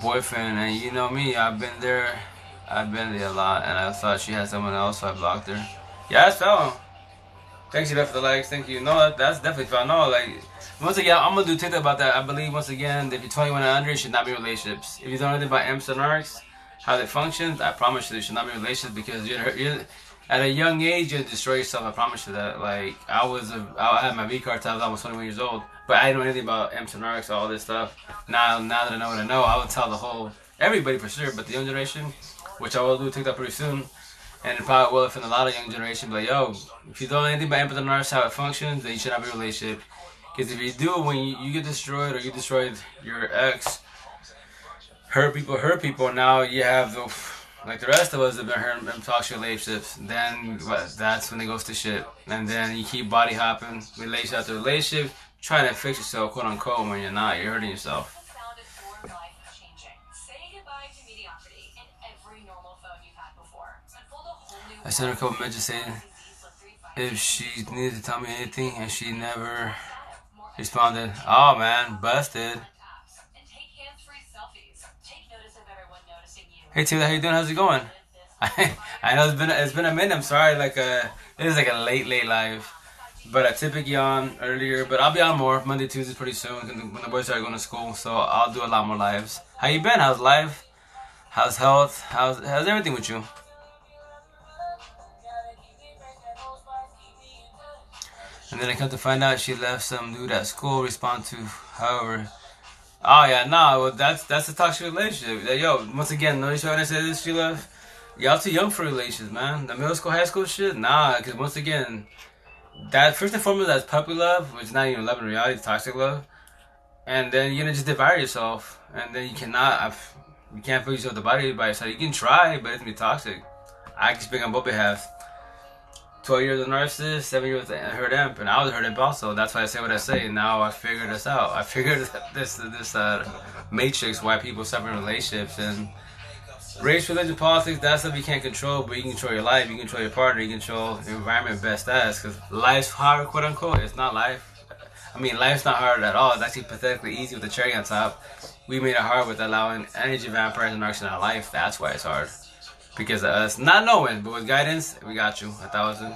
boyfriend, and you know me, I've been there, I've been there a lot, and I thought she had someone else, so I blocked her. Yeah, I that's foul. Thanks you for the likes. Thank you. No, that's definitely foul. No, like once again, I'm gonna do TikTok about that. I believe once again, if you're 21 and under, it should not be relationships. If you don't know anything about M's and Narcs, how they function, I promise you, it should not be relationships because you're, you're at a young age you destroy yourself. I promise you that. Like I was, a, I had my V card till I was almost 21 years old, but I didn't know anything about Narcs, all this stuff. Now, now that I know what I know, I would tell the whole everybody for sure, but the young generation, which I will do TikTok pretty soon and it probably will offend a lot of young generation. But yo, if you don't know anything about narcs, how it functions, then you should have a relationship. Because if you do, when you, you, get destroyed or you destroyed your ex, hurt people, hurt people, now you have the like the rest of us have been hurt in toxic relationships. Then that's when it goes to shit, and then you keep body hopping, relationship after relationship, trying to fix yourself, quote unquote, when you're not, you're hurting yourself. I sent her a couple messages saying if she needed to tell me anything, and she never responded. Oh man, busted. Hey Taylor, how you doing? How's it going? I, I know it's been it's been a minute. I'm sorry, like uh, a it is like a late late live, but I typically on earlier. But I'll be on more Monday, Tuesdays pretty soon when the boys start going to school. So I'll do a lot more lives. How you been? How's life? How's health? How's how's everything with you? And then I come to find out she left some dude at school respond to however. Oh yeah, nah, well that's that's a toxic relationship. Yo, once again, notice when I say this, she left. Y'all too young for relations, man. The middle school, high school shit, nah. Cause once again, that first and foremost, that's puppy love, which is not even love in reality, it's toxic love. And then you're gonna just devour yourself, and then you cannot, I've, you can't put yourself the body by yourself. You can try, but it's gonna be toxic. I can speak on both behalves. 12 years of narcissist, 7 years of hurt imp, and I was hurt imp also. That's why I say what I say. Now I figured this out. I figured this this uh, matrix why people suffer in relationships and race, religion, politics. That's stuff you can't control, but you can control your life. You can control your partner. You can control your environment best as. Because life's hard, quote unquote. It's not life. I mean, life's not hard at all. It's actually pathetically easy with the cherry on top. We made it hard with allowing energy vampires and in our life. That's why it's hard because of us not knowing, but with guidance, we got you a thousand.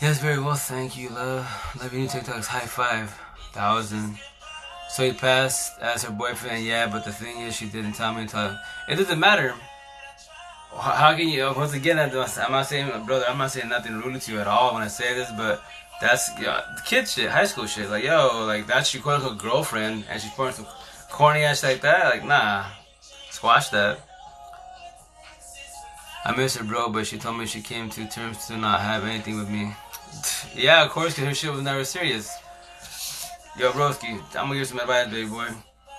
Yes, very well, thank you, love. Love you, TikToks. High five, thousand. He passed as her boyfriend, yeah, but the thing is, she didn't tell me until. It doesn't matter. How can you, once again, I'm not saying, brother, I'm not saying nothing rude to you at all when I say this, but that's kid shit, high school shit. Like, yo, like, that's your quote unquote girlfriend, and she's pouring some corny ass like that. Like, nah, squash that. I miss her, bro, but she told me she came to terms to not have anything with me. yeah, of course, because her shit was never serious. Yo, broski, I'm gonna give some advice, baby boy.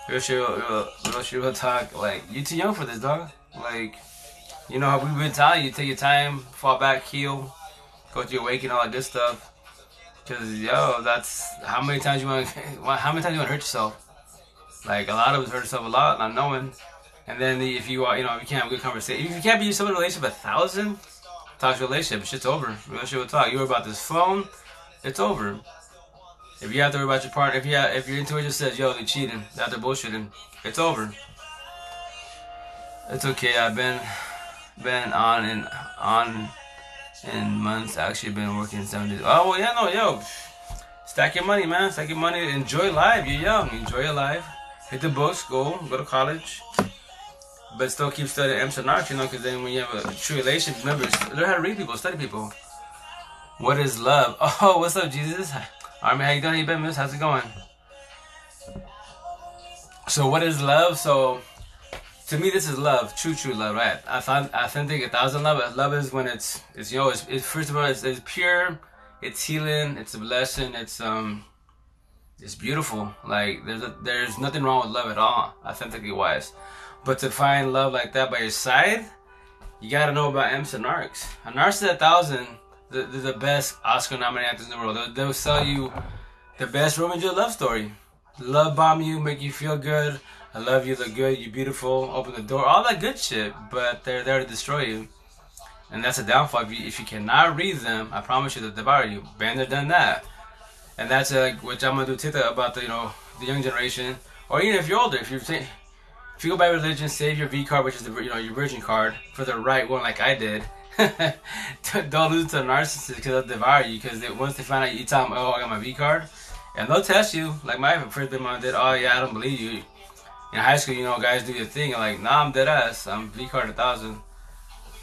Real shit, real, real shit, real talk. Like, you too young for this, dog. Like, you know how we've been telling you, take your time, fall back, heal, go through your waking, all that good stuff. Cause yo, that's how many times you want, how many times you want to hurt yourself. Like a lot of us hurt ourselves a lot, not knowing. And then if you are, you know, if you can't have a good conversation, if you can't be yourself in a relationship a thousand, toxic relationship, shit's over. Relationship will talk. You worry about this phone, it's over. If you have to worry about your partner, if you have, if your intuition says, yo, they're cheating, that they're bullshitting, it's over. It's okay. I've been been on and on in months. Actually, been working seven days. Oh well, yeah, no, yo, stack your money, man. Stack your money. Enjoy life. You're young. Enjoy your life. Hit the books. Go. Go to college but still keep studying Arch, you know, because then when you have a true relationship, remember, learn how to read people, study people. What is love? Oh, what's up, Jesus? Army, how you doing? You been, miss? How's it going? So, what is love? So, to me, this is love, true, true love, right? I find authentic, a thousand love. Love is when it's, it's you know, it's, it's first of all, it's, it's pure, it's healing, it's a blessing, it's um, it's beautiful. Like there's a, there's nothing wrong with love at all, authentically wise. But to find love like that by your side, you gotta know about M's and Narcs. A Narcs is a thousand, they're, the best Oscar nominated actors in the world. They'll, they'll sell you the best romantic love story. Love bomb you, make you feel good. I love you, look good, you're beautiful, open the door, all that good shit. But they're there to destroy you. And that's a downfall. If you, if you cannot read them, I promise you that devour you. Bender done that. And that's like, which I'm gonna do TikTok about the, you know, the young generation or even if you're older, if you're if you go by religion, save your V card, which is the you know your virgin card, for the right one, like I did. Don't lose to a narcissist because they'll devour you. Because once they find out you tell them, "Oh, I got my V card," and they'll test you. Like my first big mom did. Oh yeah, I don't believe you. In high school, you know, guys do your thing. like, nah, I'm dead ass. I'm V card a thousand.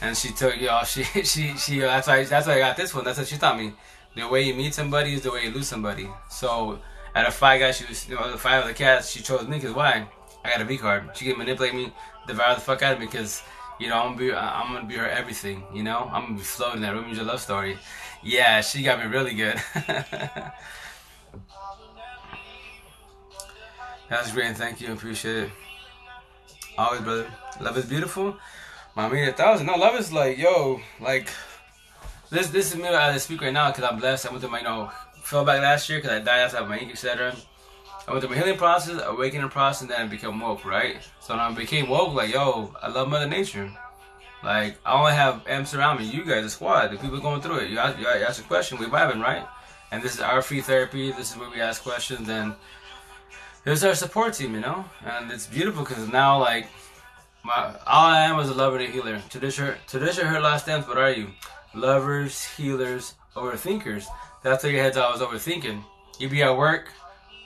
And she took y'all. She she she. Uh, that's why that's why I got this one. That's what she taught me. The way you meet somebody is the way you lose somebody. So out of five guys, she was you know the five of the cats. She chose me because why? I got a V card. She can manipulate me, devour the fuck out of me because you know I'm gonna be I'm gonna be her everything. You know I'm gonna be floating that Romeo love story. Yeah, she got me really good. That's great. Thank you. Appreciate it. Always, brother. Love is beautiful. I mean, a thousand. No, love is like, yo, like, this this is me I speak right now because I'm blessed. I went through my, you know, fell back last year because I died outside of my ink, etc. I went through my healing process, awakening process, and then I became woke, right? So when I became woke, like, yo, I love Mother Nature. Like, I only have amps around me. You guys, the squad, the people going through it. You ask, you ask a question, we vibing, right? And this is our free therapy. This is where we ask questions, and this is our support team, you know? And it's beautiful because now, like, my all I am is a lover and a healer. Tradition, her last dance. What are you? Lovers, healers, overthinkers. That's where your head's always overthinking. You be at work,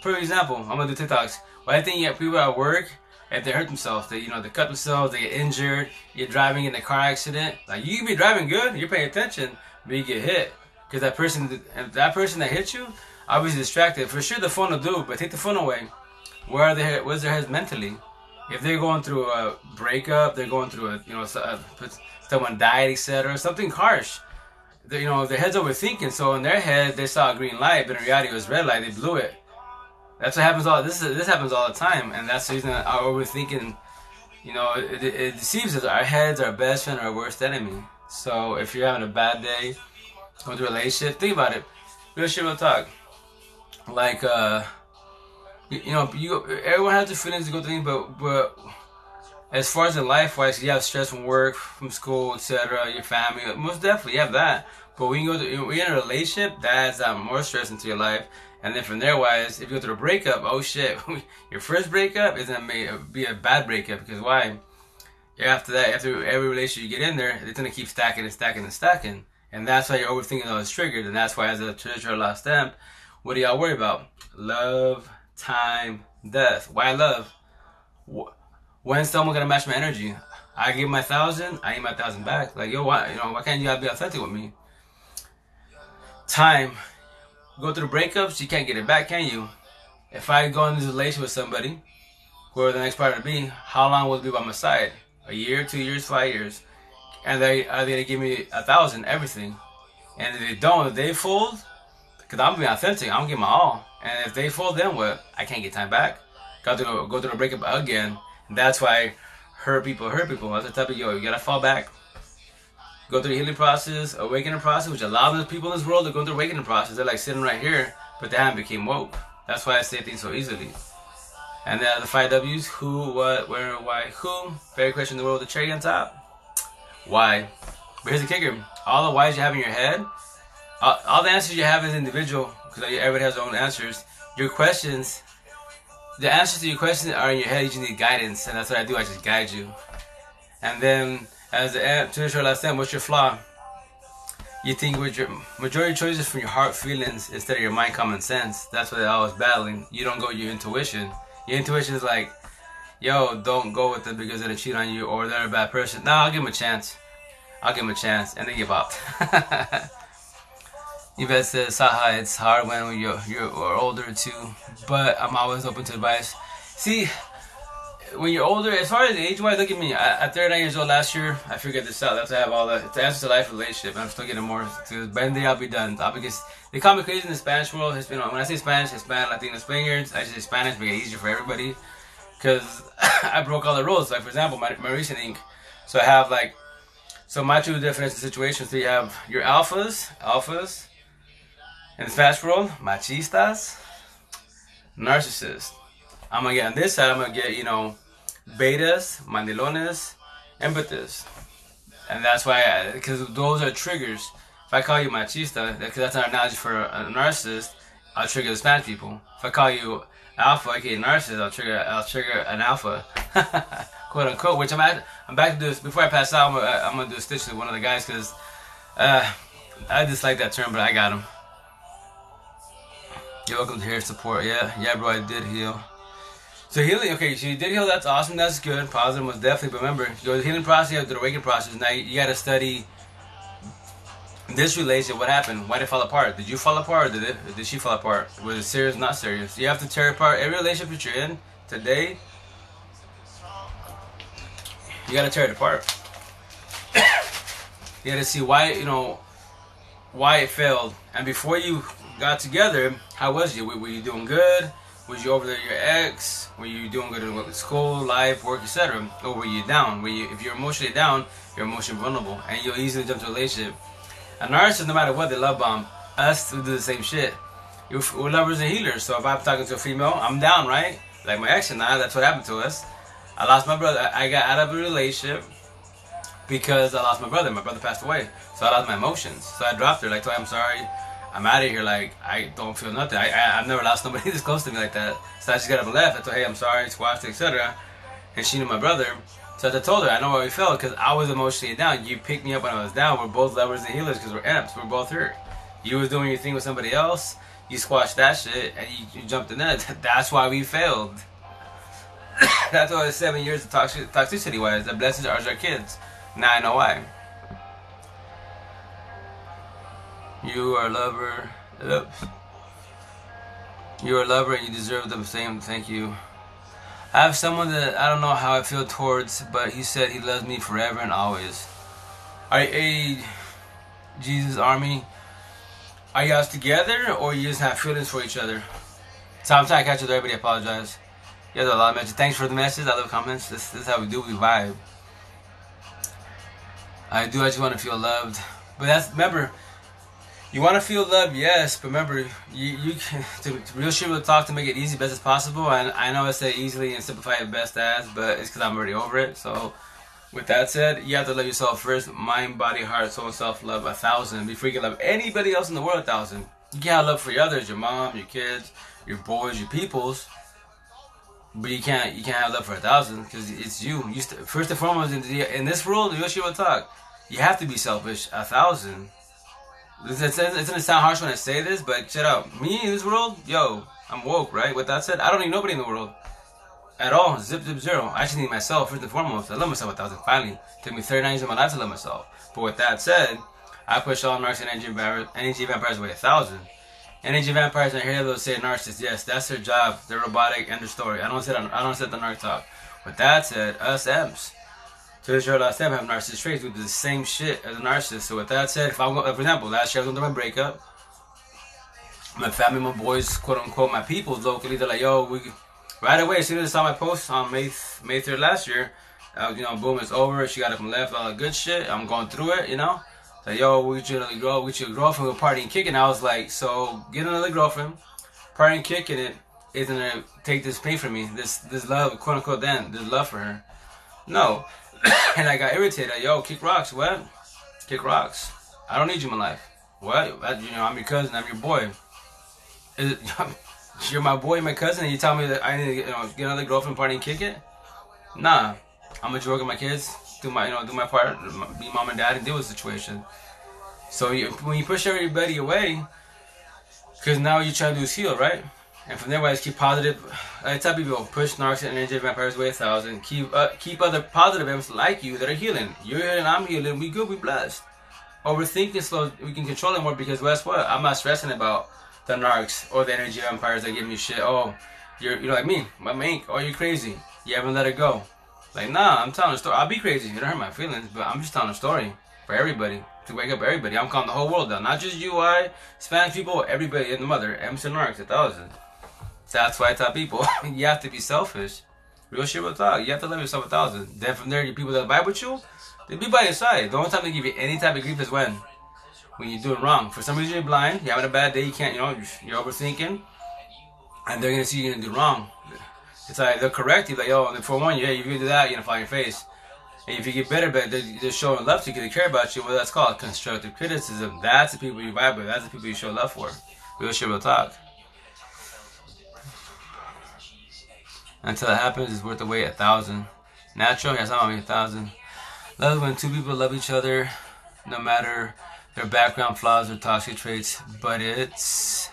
for example, I'm gonna do TikToks. Why I think you have people at work if they hurt themselves, they you know they cut themselves, they get injured. You're driving in a car accident. Like you can be driving good, you're paying attention, but you get hit because that person, that person that hit you, obviously distracted. For sure, the phone will do, but take the phone away. Where are they? Where's their heads mentally? If they're going through a breakup, they're going through a you know uh, someone died, etc. Something harsh. you know their heads overthinking. So in their head, they saw a green light, but in reality, it was red light. They blew it. That's what happens all. This is this happens all the time, and that's the reason our overthinking. You know, it, it, it deceives us. Our heads, our best friend, our worst enemy. So if you're having a bad day, through a relationship, think about it. Real shit, real talk. Like, uh, you, you know, you everyone has their feelings to go through, but but as far as in life wise, you have stress from work, from school, etc. Your family, most definitely you have that. But when you go to, when you're in a relationship, that adds more stress into your life. And then from there, wise, if you go through a breakup, oh shit, your first breakup is gonna be a bad breakup because why? After that, after every relationship you get in there, it's gonna keep stacking and stacking and stacking, and that's why your overthinking is triggered, and that's why as a treasure lost stamp, what do y'all worry about? Love, time, death. Why love? When's someone gonna match my energy? I give my thousand, I give my thousand back. Like yo, why you know why can't you be authentic with me? Time go through the breakups, you can't get it back, can you? If I go into a relationship with somebody, whoever the next partner be, how long will it be by my side? A year, two years, five years? And they are they gonna give me a thousand, everything? And if they don't, if they fold, because I'm being authentic, I'm giving my all. And if they fold, then what? I can't get time back. Got to go, go through a breakup again. That's why hurt people hurt people. That's the type of yo, you gotta fall back go through the healing process, awakening process, which a lot of the people in this world are going through awakening process. They're like sitting right here, but they haven't became woke. That's why I say things so easily. And then the five W's: who, what, where, why, who. Very question in the world with the cherry on top. Why? But here's the kicker: all the whys you have in your head, all, all the answers you have as individual, because everybody has their own answers. Your questions, the answers to your questions are in your head. You just need guidance, and that's what I do. I just guide you. And then as the app to your last time, what's your flaw? You think with your majority choices from your heart feelings instead of your mind common sense. That's what they're always battling. You don't go your intuition. Your intuition is like, yo, don't go with them because they're cheat on you or they're a bad person. No, I'll give them a chance. I'll give them a chance and they give up. Yvette says, Saha, it's hard when you're, you're older too, but I'm always open to advice. See, when you're older, as far as age wise, look at me. I, at 39 years old last year, I figured this out. That's I have all the it's answer to life relationship. I'm still getting more. To, day, I'll be done. I'll because they call me crazy in the Spanish world. It's been, when I say Spanish, Hispanic, Latino, Spaniards, I just say Spanish make it easier for everybody. Because I broke all the rules. Like, for example, my, my recent ink. So I have like, so my two different situations. So you have your alphas, alphas, in the Spanish world, machistas, narcissists. I'm gonna get on this side, I'm gonna get, you know, betas, mandilones, empathists. And that's why, because those are triggers. If I call you machista, because that's an analogy for a, narcissist, I'll trigger the Spanish people. If I call you alpha, aka narcissist, I'll trigger I'll trigger an alpha, quote unquote. Which I'm at. I'm back to do this before I pass out. I'm gonna, I'm gonna do a stitch with one of the guys because uh, I dislike that term, but I got him. You're welcome to hear support. Yeah, yeah, bro, I did heal. So healing, okay, so you did heal. That's awesome. That's good. Positive, most definitely. But remember, you the healing process, you have the awakening process. Now you, you got to study this relationship, what happened? Why did it fall apart? Did you fall apart or did it? Or did she fall apart? Was it serious? Not serious. You have to tear apart every relationship that you're in today. You gotta tear it apart. you gotta see why you know why it failed. And before you got together, how was you? Were you doing good? Was you over there your ex? Were you doing good in school, life, work, etc.? Or were you down? Were you if you're emotionally down, you're emotionally vulnerable, and you'll easily jump to a relationship a narcissist, no matter what, they love bomb. Us, we do the same shit. We're lovers and healers. So if I'm talking to a female, I'm down, right? Like my ex and I, that's what happened to us. I lost my brother. I got out of a relationship because I lost my brother. My brother passed away. So I lost my emotions. So I dropped her. Like, I'm sorry. I'm out of here. Like, I don't feel nothing. I, I, have never lost nobody this close to me like that. So I just got up and left. I told her, hey, I'm sorry, squashed, etc. And she knew my brother. So I told her, I know how we felt because I was emotionally down. You picked me up when I was down. We're both lovers and healers because we're amps. We're both hurt. You was doing your thing with somebody else. You squashed that shit and you, you jumped in that. That's why we failed. That's why seven years of toxic, toxicity wise. The blessings are our kids. Now I know why. You are a lover. Oops. You're a lover and you deserve the same. Thank you. I have someone that I don't know how I feel towards, but he said he loves me forever and always. Are a Jesus Army? Are you guys together or you just have feelings for each other? So I'm trying to catch with everybody. I apologize. You guys a lot of messages. Thanks for the messages. I love comments. This, this is how we do. We vibe. I do. I just want to feel loved. But that's remember you want to feel love, yes, but remember, you, you can, to, to real shit will talk to make it easy best as possible. And I know I say easily and simplify it best as, but it's because I'm already over it. So, with that said, you have to love yourself first mind, body, heart, soul, self love a thousand before you can love anybody else in the world a thousand. You can have love for your others, your mom, your kids, your boys, your peoples. But you can't you can't have love for a thousand because it's you. you st- first and foremost, in, the, in this world, real shit will talk. You have to be selfish a thousand it's, it's, it's gonna sound harsh when I say this, but shut up. Me in this world, yo, I'm woke, right? With that said, I don't need nobody in the world. At all. Zip, zip, zero. I just need myself, first and foremost. I love myself a thousand. Finally. It took me 39 years of my life to love myself. But with that said, I push all narcs and energy vampires, energy vampires away a thousand. Energy vampires, I hear those say narcissists. Yes, that's their job. They're robotic. End of story. I don't say that. I don't say the narc talk. With that said, us M's. To last time, I have narcissist traits. We do the same shit as a narcissist. So with that said, if I'm, for example, last year I was going through my breakup. My family, my boys, quote unquote, my people locally, they're like, yo, we, right away, as soon as I saw my post on May, May 3rd last year, uh, you know, boom, it's over. She got up and left, all the good shit. I'm going through it, you know. Like, yo, we you another girl, we a girlfriend, we're partying, kicking. I was like, so get another girlfriend, partying, kicking it isn't gonna take this pain from me. This this love, quote unquote, then this love for her. No, and I got irritated. Yo, kick rocks. What? Kick rocks. I don't need you in my life. What? You know, I'm your cousin. I'm your boy. It, you're my boy, my cousin, and you tell me that I need to get, you know, get another girlfriend party and kick it? Nah. I'm gonna with my kids, do my, you know, do my part, be mom and dad, and deal with the situation. So you, when you push everybody away, because now you're trying to do is heal, right? And from there, I just keep positive. I tell people push narcs and energy vampires away a thousand. Keep uh, keep other positive M's like you that are healing. You're healing, I'm healing. We good, we blessed. Overthinking slow. We can control it more because guess what? I'm not stressing about the narcs or the energy vampires that give me shit. Oh, you're you know like me, my mate. Oh, you crazy? You haven't let it go. Like nah, I'm telling a story. I'll be crazy. It don't hurt my feelings, but I'm just telling a story for everybody to wake up everybody. I'm calling the whole world down, not just you, I, Spanish people, everybody in the mother. And narcs a thousand. That's why I tell people you have to be selfish. Real shit will talk. You have to love yourself a thousand. Then from there, your people that vibe with you, they be by your side. The only time they give you any type of grief is when when you're doing wrong. For some reason, you're blind. You're having a bad day. You can't. You know, you're overthinking, and they're gonna see you're gonna do wrong. It's like they're correct you. Like, yo, for one, yeah, if you do that, you're gonna fall on your face. And if you get better, but they're, they're showing love to you they care about you. Well, that's called constructive criticism. That's the people you vibe with. That's the people you show love for. Real shit will talk. Until it happens, it's worth the wait a thousand. Natural, yes, I'm a thousand. Love when two people love each other, no matter their background flaws or toxic traits, but it's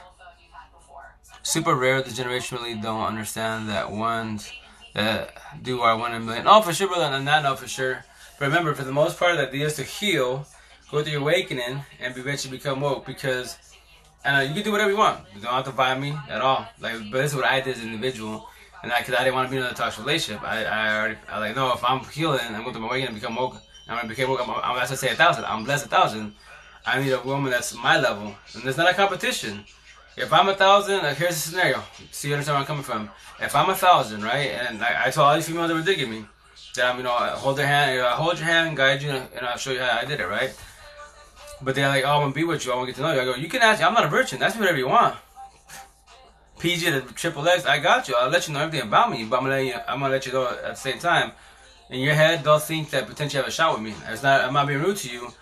super rare. The generation really don't understand that ones that do are one in a million. Oh, for sure, brother, and that no, for sure. But remember, for the most part, the idea is to heal, go through your awakening, and eventually become woke. Because, and you can do whatever you want. You don't have to buy me at all. Like, but this is what I did as an individual. And I, cause I didn't want to be in another toxic relationship. I, I already, I like, no, if I'm healing, I'm going through my awakening and become woke. I'm gonna become woke. I'm, I'm, to say a thousand. I'm blessed a thousand. I need a woman that's my level, and there's not a competition. If I'm a thousand, like here's the scenario. See, you understand where I'm coming from. If I'm a thousand, right, and I, I told all these females that were digging me, that I'm, you know, hold their hand, you know, hold your hand, guide you, and I'll show you how I did it, right? But they're like, oh, I want to be with you. I want to get to know you. I go, you can ask. I'm not a virgin. That's whatever you want. PG to triple X, I got you. I'll let you know everything about me, but I'm gonna let you, I'm gonna let you know at the same time. In your head, don't think that potentially have a shot with me. It's not. I'm not being rude to you,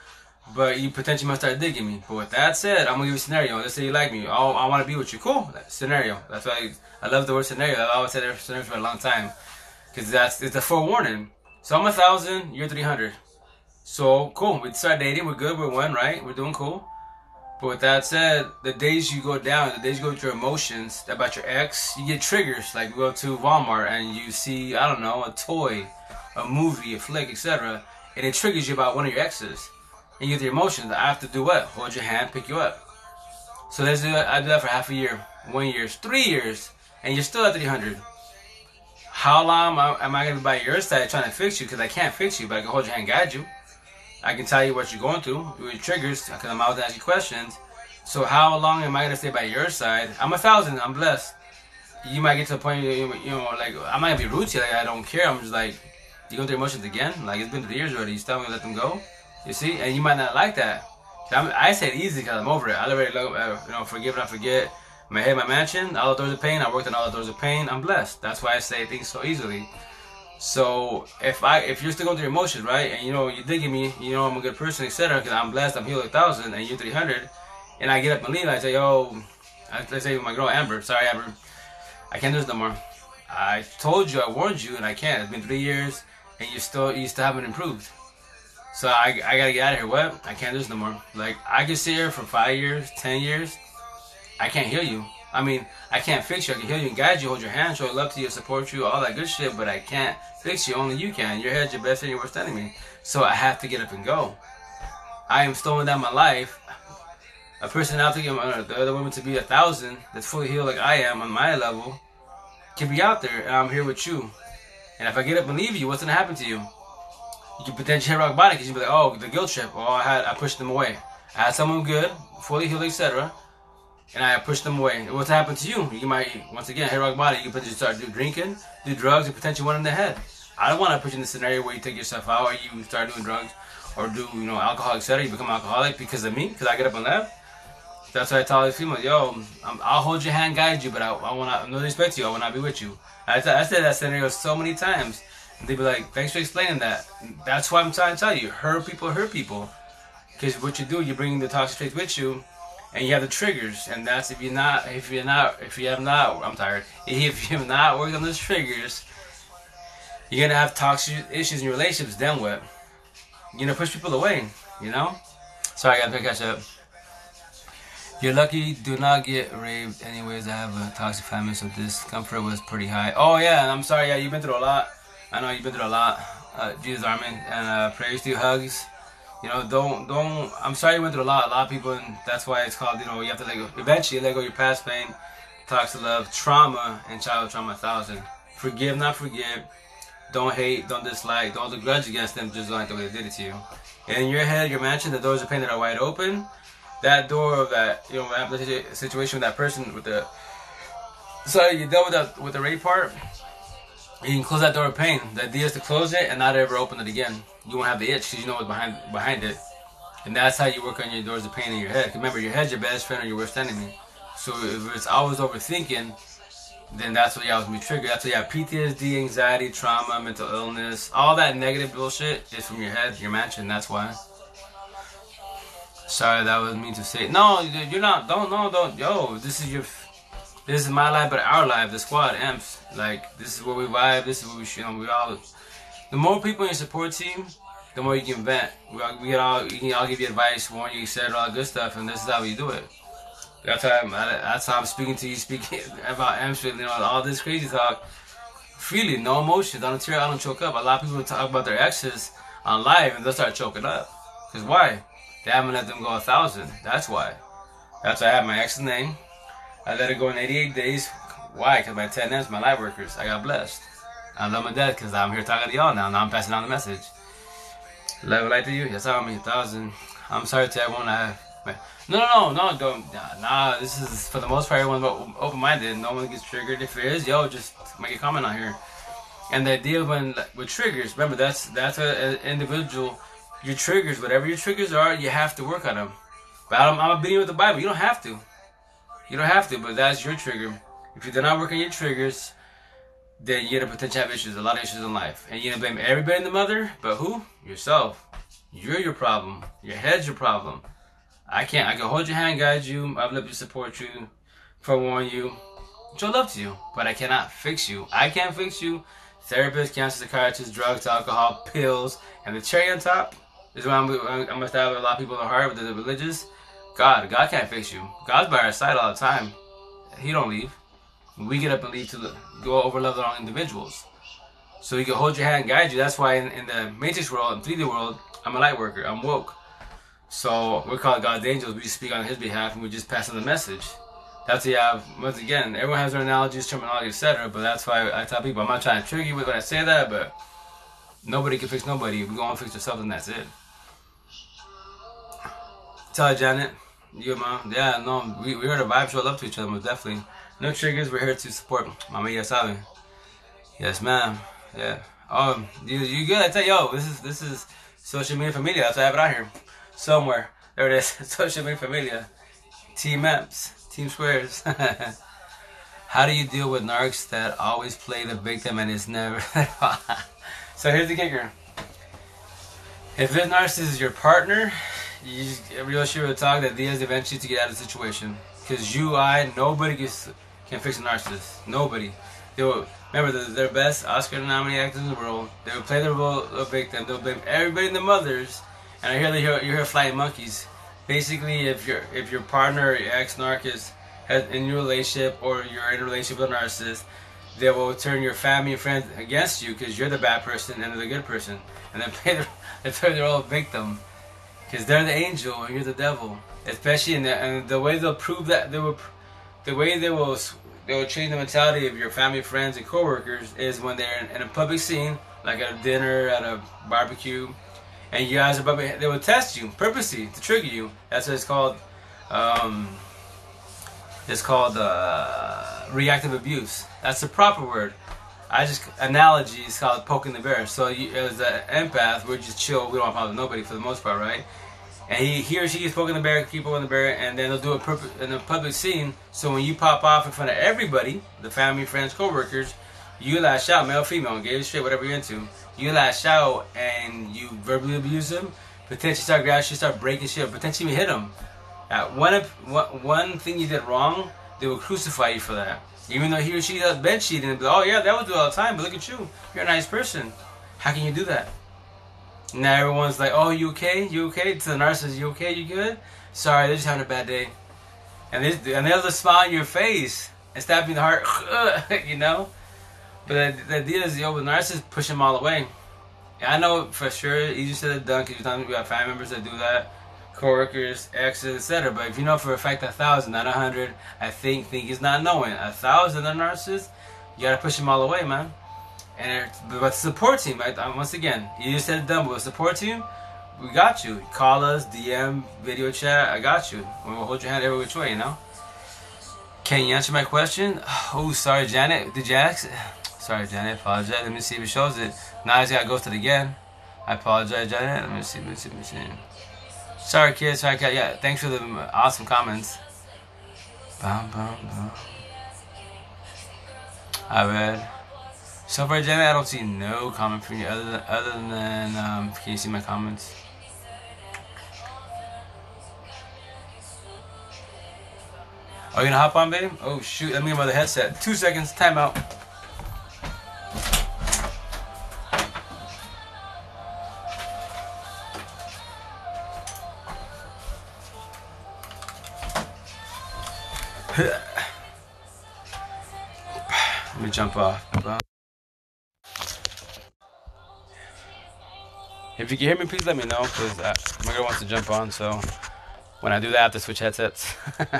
but you potentially might start digging me. But with that said, I'm gonna give you a scenario. Let's say you like me. Oh, I want to be with you. Cool. Scenario. That's why I, I love the word scenario. I always said that scenario for a long time, because that's it's a forewarning. So I'm a thousand. You're three hundred. So cool. We start dating. We're good. We're one. Right. We're doing cool. But with that said, the days you go down, the days you go with your emotions about your ex, you get triggers. Like you go to Walmart and you see, I don't know, a toy, a movie, a flick, etc. And it triggers you about one of your exes. And you get the emotions. I have to do what? Hold your hand, pick you up. So let's do that. I do that for half a year, one year, three years, and you're still at 300. How long am I going to be by your side trying to fix you? Because I can't fix you, but I can hold your hand, guide you. I can tell you what you're going through, your triggers, because I'm out to ask you questions. So how long am I gonna stay by your side? I'm a thousand. I'm blessed. You might get to a point, you, you know, like I might be rude to you. Like I don't care. I'm just like, you go through emotions again. Like it's been three years already. You still gonna let them go? You see, and you might not like that. I'm, i say it easy because I'm over it. I already, uh, you know, forgive and I forget. My head, my mansion, all the doors of pain. I worked on all the doors of pain. I'm blessed. That's why I say things so easily. So if I if you're still going through emotions, right, and you know you're digging me, you know I'm a good person, etc. Because I'm blessed, I'm healed a thousand, and you're 300, and I get up and leave, I say, yo, let's say my girl Amber, sorry Amber, I can't do this no more. I told you, I warned you, and I can't. It's been three years, and you still you still haven't improved. So I, I gotta get out of here. What? I can't do this no more. Like I can sit here for five years, ten years. I can't heal you. I mean, I can't fix you. I can heal you and guide you, hold your hand, show love to you, support you, all that good shit, but I can't fix you. Only you can. Your head's your best friend, your worst enemy. So I have to get up and go. I am slowing down my life. A person out there, uh, the other woman to be a thousand, that's fully healed like I am on my level, can be out there, and I'm here with you. And if I get up and leave you, what's gonna happen to you? You can potentially hit rock bottom because you'd be like, oh, the guilt trip. Oh, I had, I pushed them away. I had someone good, fully healed, etc and I push them away. What's happened to you? You might, once again, hit rock bottom. You potentially start do drinking, do drugs, and potentially one in the head. I don't want to put you in the scenario where you take yourself out or you start doing drugs or do, you know, alcohol, etc. You become alcoholic because of me, because I get up and left. That's why I tell these females, yo, i will hold your hand, guide you, but I, I want to, no respect to you, I want to be with you. I, I said that scenario so many times. And they be like, thanks for explaining that. That's why I'm trying to tell you, hurt people hurt people. Because what you do, you're bringing the toxic traits with you, and you have the triggers, and that's if you're not, if you're not, if you have not, I'm tired. If you have not worked on those triggers, you're gonna have toxic issues in your relationships. Then what? You're gonna push people away. You know. Sorry, I gotta catch up. You're lucky. Do not get raped. Anyways, I have a toxic family, so this comfort was pretty high. Oh yeah, I'm sorry. Yeah, you've been through a lot. I know you've been through a lot. Uh, Jesus Armin and uh, prayers to you, hugs you know, don't don't. I'm sorry you went through a lot. A lot of people, and that's why it's called. You know, you have to let go. Eventually, let go your past pain, toxic love, trauma, and childhood trauma. Thousand. Forgive, not forget. Don't hate, don't dislike, don't hold grudge against them just like the way they did it to you. And in your head, you're mansion, the doors of pain that are wide open. That door of that, you know, the situation with that person with the. So you dealt with that with the rape part. You can close that door of pain. The idea is to close it and not ever open it again you won't have the itch because you know what's behind behind it. And that's how you work on your doors of pain in your head. Remember, your head's your best friend or your worst enemy. So if it's always overthinking, then that's what always be triggered. That's why you have PTSD, anxiety, trauma, mental illness. All that negative bullshit is from your head, your mansion. That's why. Sorry, that was mean to say. No, you're not. Don't, no, don't. Yo, this is your. this is my life, but our life, the squad, amps. Like this is where we vibe. This is where we, you know, we all. The more people in your support team, the more you can vent. We, we get all, you can all give you advice, warn you, set all good stuff, and this is how we do it. That's how I'm, that's how I'm speaking to you, speaking about Amsterdam, you know, all this crazy talk, freely, no emotions. I don't tear, I don't choke up. A lot of people talk about their exes on live, and they'll start choking up. Cause why? They haven't let them go a thousand. That's why. That's why I have my ex's name. I let it go in 88 days. Why? Because my 10 M's, my light workers. I got blessed. I love my dad because I'm here talking to y'all now. Now I'm passing on the message. Love light to you. Yes, I'm a thousand. I'm sorry to everyone. I no, no, no, no, don't. Nah, nah, this is for the most part everyone open-minded. No one gets triggered. If it is, yo, just make a comment on here. And the idea when with triggers, remember that's that's an individual. Your triggers, whatever your triggers are, you have to work on them. But I'm, I'm a beating with the Bible. You don't have to. You don't have to, but that's your trigger. If you do not work on your triggers, then you're gonna potentially have issues, a lot of issues in life. And you're gonna blame everybody in the mother, but who? Yourself. You're your problem. Your head's your problem. I can't, I can hold your hand, guide you, I've lived to support you, forewarn you, show love to you, but I cannot fix you. I can't fix you. Therapist, cancer, psychiatrist, drugs, alcohol, pills, and the cherry on top is why I'm, I'm gonna stab a lot of people in the heart with the religious. God, God can't fix you. God's by our side all the time. He don't leave. We get up and leave to go over the wrong individuals. So he can hold your hand and guide you. That's why in, in the Matrix world, in 3D world, I'm a light worker. I'm woke. So we're called God's angels. We speak on His behalf and we just pass on the message. That's what you have. Once again, everyone has their analogies, terminology, etc. But that's why I tell people I'm not trying to trigger you with when I say that, but nobody can fix nobody. We go on fix yourself, and that's it. Tell Janet. You, mom. Yeah, no, we, we heard a vibe show love to each other, most definitely. No triggers, we're here to support Mama Yasabi. Yes, ma'am. Yeah. Oh, you, you good? I tell yo, this is this is social media familia. That's why I have it out here. Somewhere. There it is. social media familia. Team Maps. Team Squares. How do you deal with narcs that always play the victim and is never So here's the kicker. If this narcissist is your partner, you just, real sure will talk that Diaz eventually to get out of the situation. Because you, I, nobody gets, can fix a narcissist. Nobody. They will, remember, they're, their best Oscar nominated actors in the world. They will play the role of victim. They'll blame everybody in the mothers. And I hear they hear, you hear flying monkeys. Basically, if your if your partner, your ex narc is has, in your relationship or you're in a relationship with a narcissist, they will turn your family and friends against you because you're the bad person and they're the good person, and then play the, they play their own victim because they're the angel and you're the devil. Especially in the and the way they'll prove that they will, the way they will they will change the mentality of your family, friends, and coworkers is when they're in, in a public scene, like at a dinner, at a barbecue, and you guys are public, they will test you purposely to trigger you. That's what it's called. Um, it's called uh, reactive abuse. That's the proper word. I just analogy is called poking the bear. So you, as an empath, we're just chill. We don't bother nobody for the most part, right? And he, he or she is poking the bear, keep poking the bear, and then they'll do it in a public scene. So when you pop off in front of everybody, the family, friends, co-workers, you lash out, male, female, gay, straight, whatever you're into. You lash out and you verbally abuse them. Potentially start grabbing start breaking shit, potentially hit them. At one, one thing you did wrong, they will crucify you for that. Even though he or she does bed be like, oh yeah, that would do all the time, but look at you. You're a nice person. How can you do that? Now everyone's like, oh, you okay? You okay? To the narcissist, you okay? You good? Sorry, they're just having a bad day. And, they, and they'll just smile in your face and stab the heart, you know? But the, the idea is, yo, with narcissists, push them all away. And I know for sure, easier said than done, because you're talking about family members that do that coworkers, exes, etc. But if you know for a fact a thousand, not a hundred, I think think is not knowing a thousand are narcissists. You gotta push them all away, man. And but support team, right? Once again, you just said it done, but support team, we got you. Call us, DM, video chat. I got you. We'll hold your hand every which way, you know. Can you answer my question? Oh, sorry, Janet. Did you ask? Sorry, Janet. Apologize. Let me see if it shows it. Now I just gotta go to it again. I apologize, Janet. Let me see. Let me see. Let me see. Sorry, kids. Sorry. Yeah, thanks for the awesome comments. Bum, bum, bum. I read. So far, Jenny, I don't see no comment from you other than, other than um, can you see my comments? Are you gonna hop on, babe? Oh shoot, let me get my other headset. Two seconds, timeout. Let me jump off. If you can hear me, please let me know, because uh, my girl wants to jump on, so when I do that, I have to switch headsets.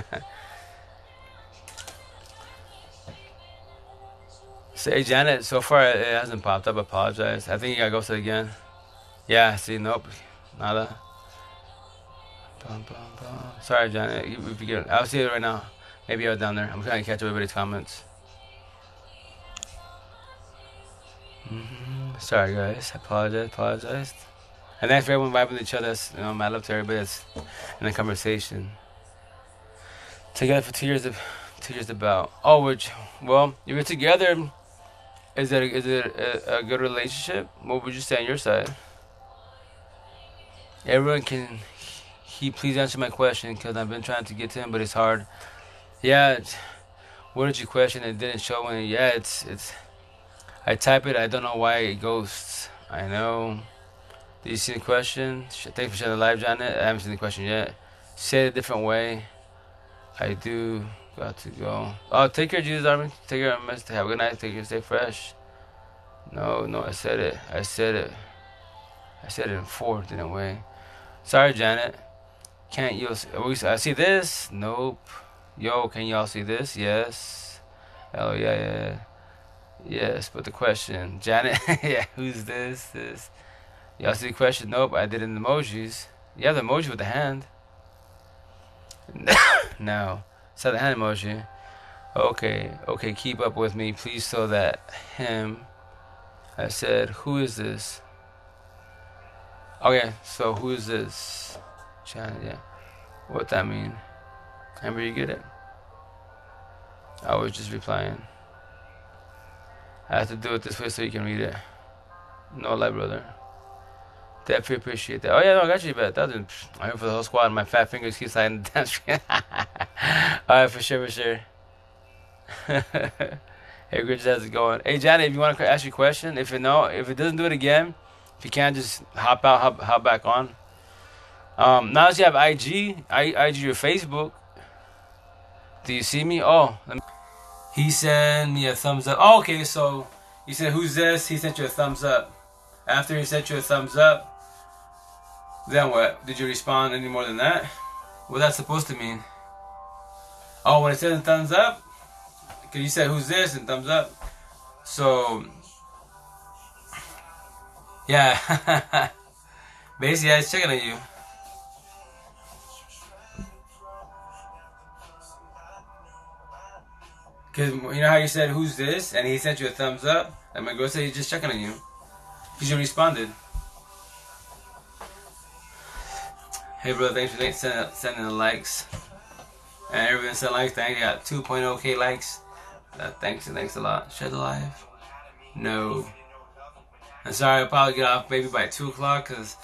Say, Janet, so far it hasn't popped up. Apologize. I think you gotta go to again. Yeah, see, nope. Nada. Bum, bum, bum. Sorry, Janet. If you get, I'll see it right now. Maybe I was down there. I'm trying to catch everybody's comments. Mm-hmm. Sorry, guys. I apologize. Apologize. And thanks for everyone vibing each other. You know, I love to everybody that's in the conversation. Together for two years. Of, two years about. Oh, which well, if you're together, is it is it a, a good relationship? What would you say on your side? Everyone can. He please answer my question because I've been trying to get to him, but it's hard. Yeah. What did you question? It didn't show when. Yeah, it's it's. I type it. I don't know why it ghosts. I know. Did you see the question? Thank you for sharing the live, Janet. I haven't seen the question yet. Say it a different way. I do got to go. Oh, take care, Jesus Army. Take care, Mister. Have a good night. Take care. Stay fresh. No, no, I said it. I said it. I said it in fourth in a way. Sorry, Janet. Can't you? I see this? Nope. Yo, can y'all see this? Yes. Oh yeah, yeah. Yes, but the question, Janet. yeah, who's this? This. Y'all see the question? Nope, I did it in emojis. You have the emoji with the hand. no. Set the hand emoji. Okay, okay, keep up with me, please, so that him. I said, who is this? Okay, so who is this? Janet, yeah. What that mean? Remember you get it? I was just replying. I have to do it this way so you can read it. No lie, brother. Definitely appreciate that. Oh yeah, no, I got you, bet. That was I'm here for the whole squad. My fat fingers keep sliding screen. All right, for sure, for sure. hey, Rich, how's it going? Hey, Johnny, if you want to ask your question, if it no, if it doesn't do it again, if you can't, just hop out, hop, hop back on. Um, now that you have IG, I, IG your Facebook. Do you see me? Oh, me... he sent me a thumbs up. Oh, okay, so you said who's this? He sent you a thumbs up. After he sent you a thumbs up, then what? Did you respond any more than that? What's that supposed to mean? Oh, when it says thumbs up, because you said who's this and thumbs up. So, yeah. Basically, I was checking on you. Because you know how you said who's this and he sent you a thumbs up? And my girl said he's just checking on you. Because you responded. Hey, bro, thanks for sending, sending the likes. And everyone sent likes. Thank you. Got 2.0k likes. Uh, thanks, thanks a lot. Share the live? No. I'm sorry, I'll probably get off maybe by 2 o'clock because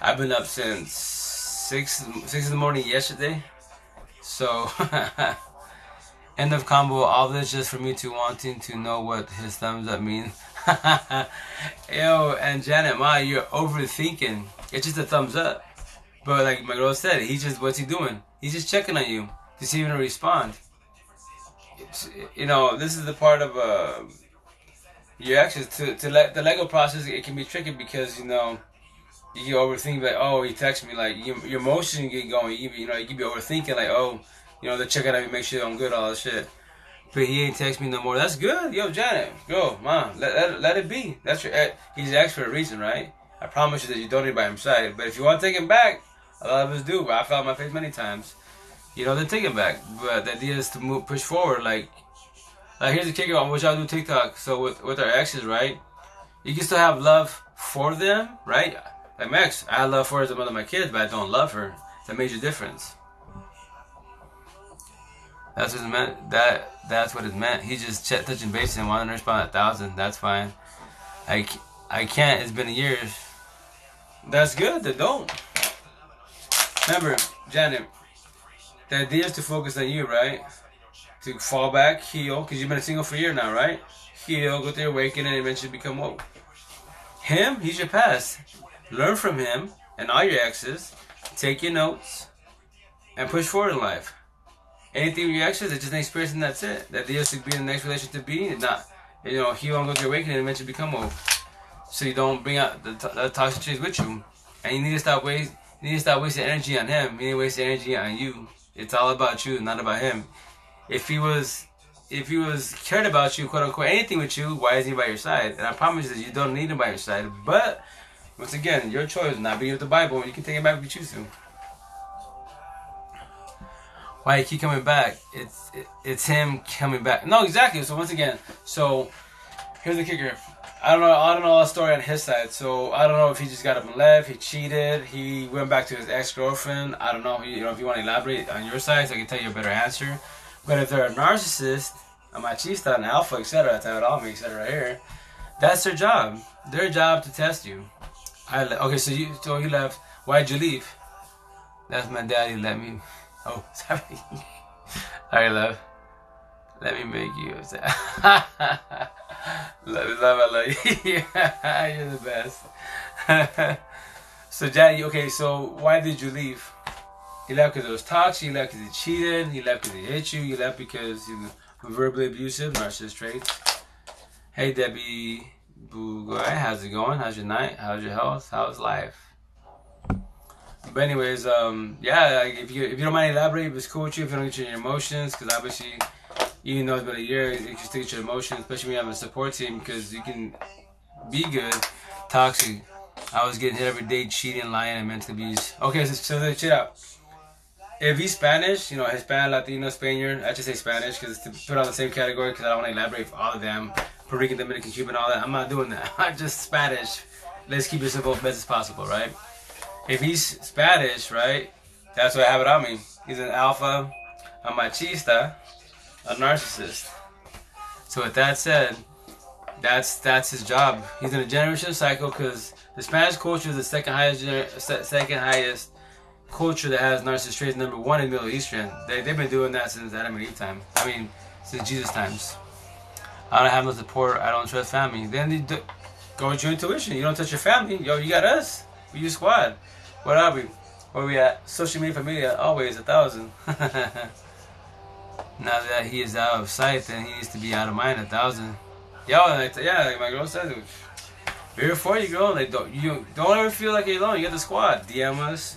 I've been up since 6, 6 in the morning yesterday. So, end of combo. All this just for me to wanting to know what his thumbs up mean. Yo, and Janet Ma, you're overthinking. It's just a thumbs up. But like my girl said, he's just what's he doing? He's just checking on you to see if you're gonna respond. It's, you know, this is the part of uh, your actions to to let the Lego process. It can be tricky because you know you overthink like, oh, he texted me like your, your emotions get going. You, you know, you can be overthinking like, oh, you know, they're checking on me, make sure I'm good, all that shit. But he ain't text me no more. That's good. Yo, Janet, go, mom. Let, let, let it be. That's your. Eh, he's asked for a reason, right? I promise you that you don't need by his side. But if you want to take him back, a lot of us do, but I fell on my face many times. You know, then take it back. But the idea is to move, push forward. Like, like here's the kicker on which I do TikTok. So with with our exes, right? You can still have love for them, right? Like Max, I have love for her as a mother of my kids, but I don't love her. It's a major difference. That's what it meant. That that's what it meant. He just ch- touching base and wanted to respond a thousand. That's fine. I, I can't. It's been years. That's good. Then don't. Remember, Janet, the idea is to focus on you, right? To fall back, heal, because you've been single for a year now, right? Heal, go through awakening, and eventually become woke. Him, he's your past. Learn from him and all your exes. Take your notes and push forward in life. Anything with your exes, it's just an experience and that's it. That deals to be in the next relationship to be and not, you know, heal and go through awakening and eventually become woke. So you don't bring out the, the toxic traits with you. And you need to stop waste, you need to stop wasting energy on him. You need to waste energy on you. It's all about you, not about him. If he was if he was cared about you, quote unquote, anything with you, why is he by your side? And I promise you that you don't need him by your side. But once again, your choice. Not being with the Bible, you can take it back if you choose to. Why he keep coming back? It's it, it's him coming back. No, exactly. So once again, so here's the kicker. I don't know. I don't know the story on his side. So I don't know if he just got up and left. He cheated. He went back to his ex girlfriend. I don't know. You know if you want to elaborate on your side, so I can tell you a better answer. But if they're a narcissist, a machista, an alpha, etc., that's how all makes it right here. That's their job. Their job to test you. I le- okay. So you so he left. Why'd you leave? That's my daddy. Let me. Oh, sorry. Sorry, love. Let me make you upset. love, love, love you. You're the best. so, Daddy, okay, so why did you leave? You left because it was toxic. You left because he cheated. You left because he hit you. You left because he was verbally abusive, narcissist traits. Hey, Debbie Boo, how's it going? How's your night? How's your health? How's life? But anyways, um, yeah, like if you if you don't mind elaborate, it's cool with you if you don't get your emotions, because obviously even though it's been a year, you can get your emotion, especially when you have a support team, because you can be good, toxic. I was getting hit every day, cheating, lying, and mental abuse. Okay, so, so check out. If he's Spanish, you know, Hispanic, Latino, Spaniard, I just say Spanish because it's to put on the same category because I don't want to elaborate for all of them. Puerto Rican, Dominican, Cuban, all that. I'm not doing that. I'm just Spanish. Let's keep it simple as best as possible, right? If he's Spanish, right, that's what I have it on me. He's an alpha, a machista, a narcissist. So with that said, that's that's his job. He's in a generational cycle because the Spanish culture is the second highest second highest culture that has narcissist traits. Number one in Middle Eastern. They they've been doing that since Adam and Eve time. I mean, since Jesus times. I don't have no support. I don't trust family. Then you do, go with your intuition. You don't touch your family. Yo, you got us. We your squad. What are we? Where we at? Social media familia always a thousand. now that he is out of sight, then he needs to be out of mind. A thousand. Yo, like, yeah, like my girl said, we're for you, girl. Like, don't you don't ever feel like you're alone. You got the squad. DM us.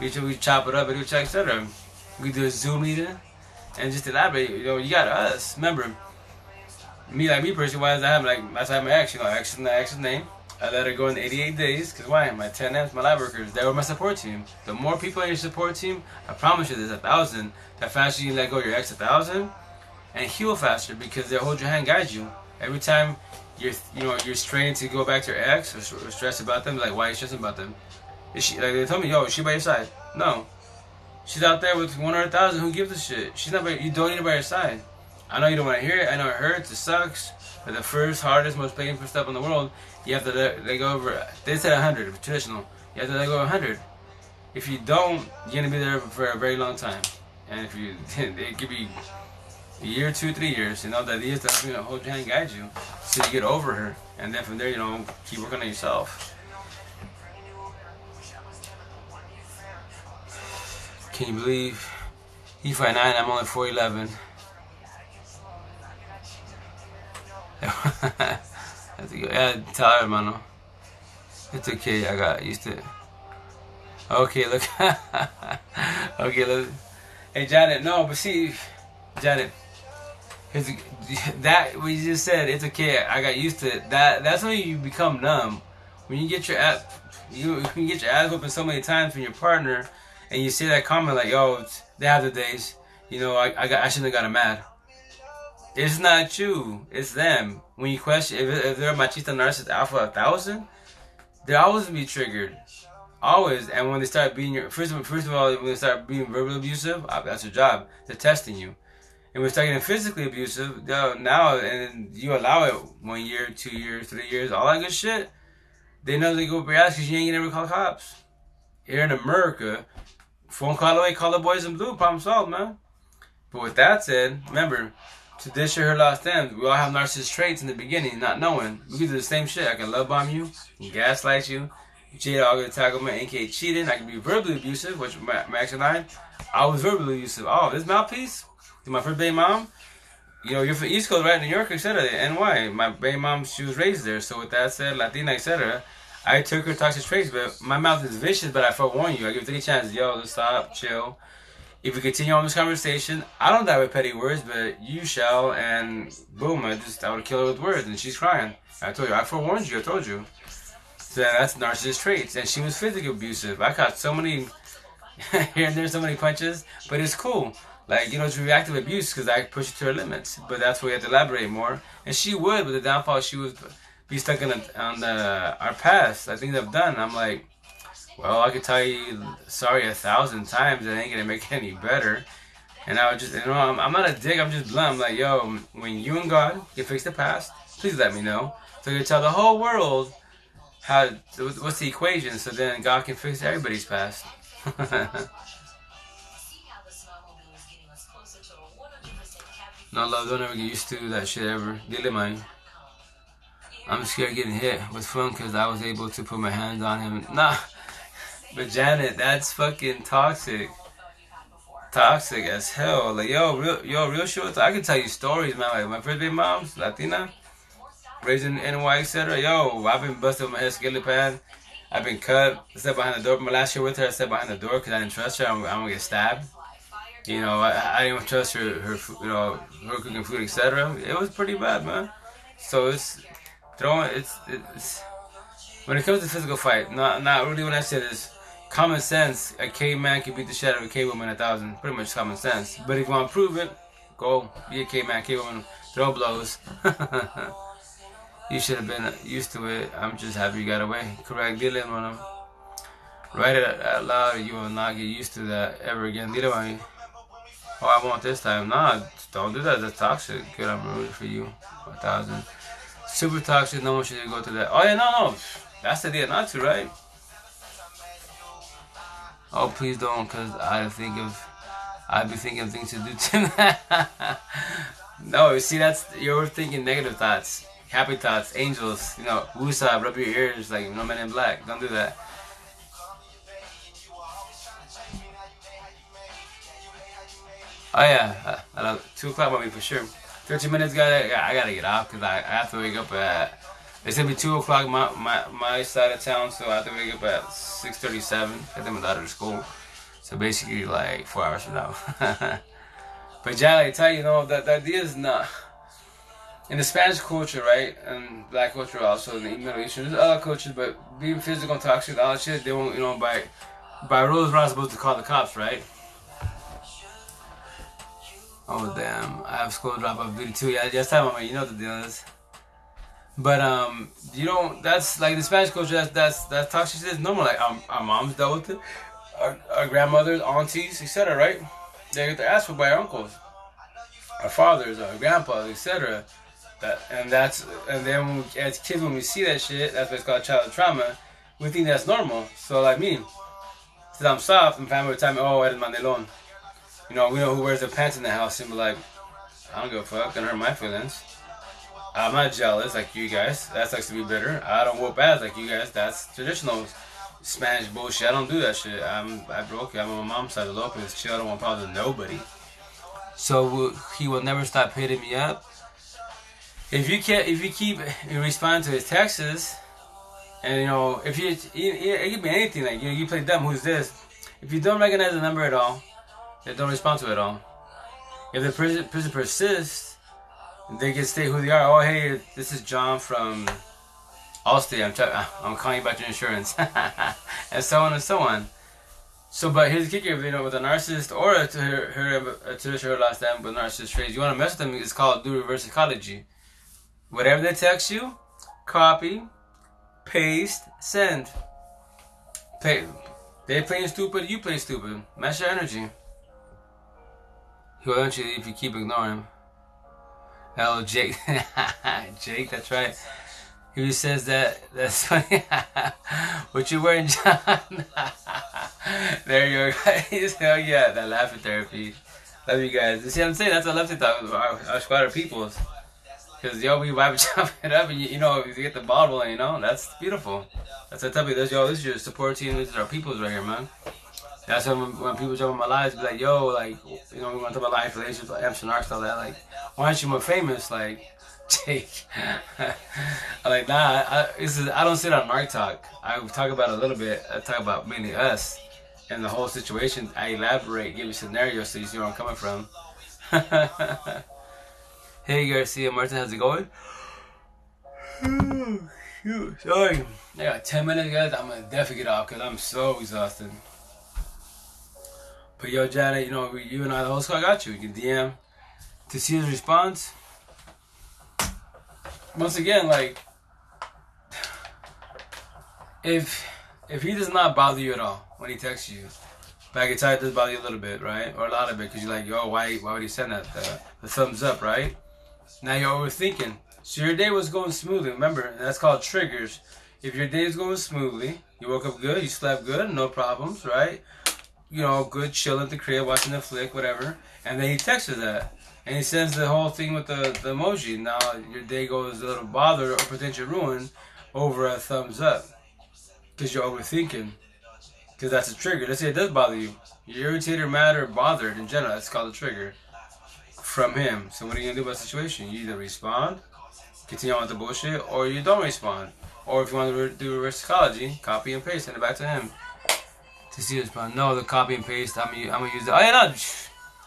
We we chop it up, video check, etc. We do a Zoom meeting, and just elaborate. You know, you got us. Remember, me like me personally. Why does that happen? Like that's why my ex. You know, ex is the ex's name. I let her go in 88 days because why? My 10 M's, my lab workers, they were my support team. The more people in your support team, I promise you, there's a thousand. The faster you let go your ex, a thousand, and heal faster because they hold your hand, guide you. Every time you're, you know, you're straining to go back to your ex or, or stressed about them, like why are you stressing about them? Is she like they told me, yo, is she by your side? No, she's out there with 100,000. Who gives a shit? She's not. By, you don't need her by your side. I know you don't want to hear it. I know it hurts. It sucks. But the first, hardest, most painful step in the world, you have to let, let go over. They said 100, traditional. You have to let go 100. If you don't, you're gonna be there for a very long time. And if you, it could be a year, two, three years. You know that is to you know, hold your hand, guide you, so you get over her, and then from there, you know, keep working on yourself. Can you believe? He fight nine. I'm only 4'11. That's good. Yeah, tell her, hermano. It's okay. I got used to it. Okay, look. okay, look. Hey, eh, Janet. No, but see, Janet. Here's that you just said. It's okay. I got used to it. That that's when you become numb. When you get your ass, you, you get your ass open so many times from your partner, and you see that comment like, oh, "Yo, they have the days." You know, I I, got, I shouldn't have gotten mad. It's not you. It's them. When you question if, if they're a machista, narcissist, alpha, a thousand, they're always gonna be triggered. Always. And when they start being your first of first of all, when they start being verbally abusive, uh, that's your job. They're testing you. And when they start getting physically abusive, now and you allow it one year, two years, three years, all that good shit. They know they go up your ass because you ain't gonna ever call cops. Here in America, phone call away, call the boys in blue, problem solved, man. But with that said, remember, to this year her last stand, we all have narcissist traits in the beginning, not knowing. We can do the same shit. I can love bomb you, gaslight you, Jada all gonna tackle me, NK cheating. I can be verbally abusive, which Max and I, I was verbally abusive. Oh, this mouthpiece, my first baby mom. You know, you're from East Coast, right? New York, etc. NY. My baby mom, she was raised there. So with that said, Latina, etc. I took her toxic traits, but my mouth is vicious. But I forewarn you. I give three chances. Yo, let's stop, chill. If we continue on this conversation, I don't die with petty words, but you shall. And boom, I just I would kill her with words, and she's crying. I told you, I forewarned you. I told you. So that's narcissist traits, and she was physically abusive. I caught so many here and there, so many punches, but it's cool. Like you know, it's reactive abuse because I pushed it to her limits. But that's where we have to elaborate more. And she would, but the downfall she would be stuck in the, on the our past. I think they've done. I'm like, well, I could tell you sorry a thousand times. It ain't gonna make any better. And I would just, you know, I'm, I'm not a dick. I'm just blunt. I'm like, yo, when you and God can fix the past, please let me know. So you tell the whole world how what's the equation so then God can fix everybody's past. no love, don't ever get used to that shit ever. Dile man. I'm scared getting hit with fun because I was able to put my hands on him. Nah, but Janet, that's fucking toxic. Toxic as hell. Like yo, real, yo, real shit. I can tell you stories, man. Like my first baby mom's Latina raising NY, etc. Yo, I've been busted with my head skillet pad. I've been cut. I stepped behind the door. My last year with her, I stepped behind the door because I didn't trust her. I'm, I'm, gonna get stabbed. You know, I, I didn't trust her, her, you know, her cooking food, etc. It was pretty bad, man. So it's throwing. It's it's when it comes to physical fight, not not really. When I say this, common sense. A caveman can beat the shit out of a cavewoman a thousand. Pretty much common sense. But if you want to prove it, go be a caveman, cavewoman, throw blows. You should have been used to it. I'm just happy you got away. Correct. Dile, mano. Write it out loud. You will not get used to that ever again. Dile, mami. Oh, I want this time. Nah, don't do that. That's toxic. Good, I'm rooting for you. A thousand. Super toxic. No one should go through that. Oh, yeah, no, no. That's the idea not to, right? Oh, please don't, because I think of. I'd be thinking of things to do tonight. no, you see, that's. You're thinking negative thoughts. Happy thoughts, angels, you know, woosah, rub your ears like no man in black. Don't do that. Oh yeah, uh, two o'clock might be for sure. Thirteen minutes, guys. I gotta get off because I, I have to wake up at. It's gonna be two o'clock my, my my side of town, so I have to wake up at six thirty-seven. I think my daughter to school, so basically like four hours from now. but yeah, I tell you, you know that the idea is not in the Spanish culture, right, and black culture also in the Middle Eastern, there's other cultures, but being physical and toxic, all that shit, they won't, you know, by by rules, we're not supposed to call the cops, right? Oh damn, I have school drop off duty too. Yeah, just time, man, you know the deal is. But um, you don't. That's like the Spanish culture. That's that's that toxic shit is normal. Like our, our moms dealt with it, our, our grandmothers, aunties, etc. Right? They get their ass for by our uncles, our fathers, our grandpas, etc. That and that's and then we, as kids when we see that shit, that's what's called childhood trauma. We think that's normal. So like me, since I'm soft, and family would tell me, "Oh, eres mandelon." You know, we know who wears the pants in the house, and be like, "I don't give a fuck," and hurt my feelings. I'm not jealous like you guys. That sucks to be bitter. I don't whoop ass like you guys. That's traditional Spanish bullshit. I don't do that shit. I'm I broke. I'm on my mom's side of Lopez. Chill. I don't want problems with nobody. So uh, he will never stop hitting me up if you can't, if you keep responding to his texts, and you know, if you, it, could be anything like you know, you play dumb. Who's this? If you don't recognize the number at all, they don't respond to it at all. If the person, person persists, they can state who they are. Oh, hey, this is John from Allstate. I'm, ch- I'm calling you about your insurance, and so on and so on. So, but here's the kicker: if you know, with a narcissist or a, her, her, traditional last name with narcissist traits, you want to mess with them. It's called do reverse psychology. Whatever they text you, copy, paste, send. Pay. They playing stupid, you play stupid. Match your energy. He'll eventually if you keep ignoring him. Hello, Jake. Jake, that's right. He says that. That's funny. what you wearing, John? there you go, guys. Hell yeah, that laughing therapy. Love you guys. You see what I'm saying? That's what I love to talk about our, our squad of peoples. Cause yo, we chop it up, and you, you know, you get the bottle, you know, that's beautiful. That's what I tell you. Yo, this is your support team. This is our peoples right here, man. That's when when people jump in my lives, be like, yo, like, you know, we want to talk about life relations, like Amsterdam, Arc, all that. Like, why aren't you more famous? Like, Jake. I'm like, nah, I, this is, I don't sit on narc talk. I talk about a little bit. I talk about mainly us and the whole situation. I elaborate, give you scenarios so you see where I'm coming from. hey, Garcia Martin, how's it going? Sorry. I got 10 minutes, guys. I'm gonna definitely get off because I'm so exhausted. But yo, Janet, you know, you and I, the whole squad got you. You can DM to see his response. Once again, like, if if he does not bother you at all when he texts you, back in time does bother you a little bit, right? Or a lot of it, because you're like, yo, why why would he send that? The, the thumbs up, right? Now you're overthinking. So your day was going smoothly. Remember, that's called triggers. If your day is going smoothly, you woke up good, you slept good, no problems, right? You know, good chilling at the crib, watching the flick, whatever. And then he texts her that. And he sends the whole thing with the, the emoji. Now your day goes a little bothered or potential ruin over a thumbs up. Because you're overthinking. Because that's a trigger. Let's say it does bother you. You're irritated mad or bothered in general. That's called a trigger from him. So what are you going to do about the situation? You either respond, continue on with the bullshit, or you don't respond. Or if you want to do reverse psychology, copy and paste, send it back to him to see this, but no, the copy and paste. I'm I'm gonna use it. Oh yeah, no,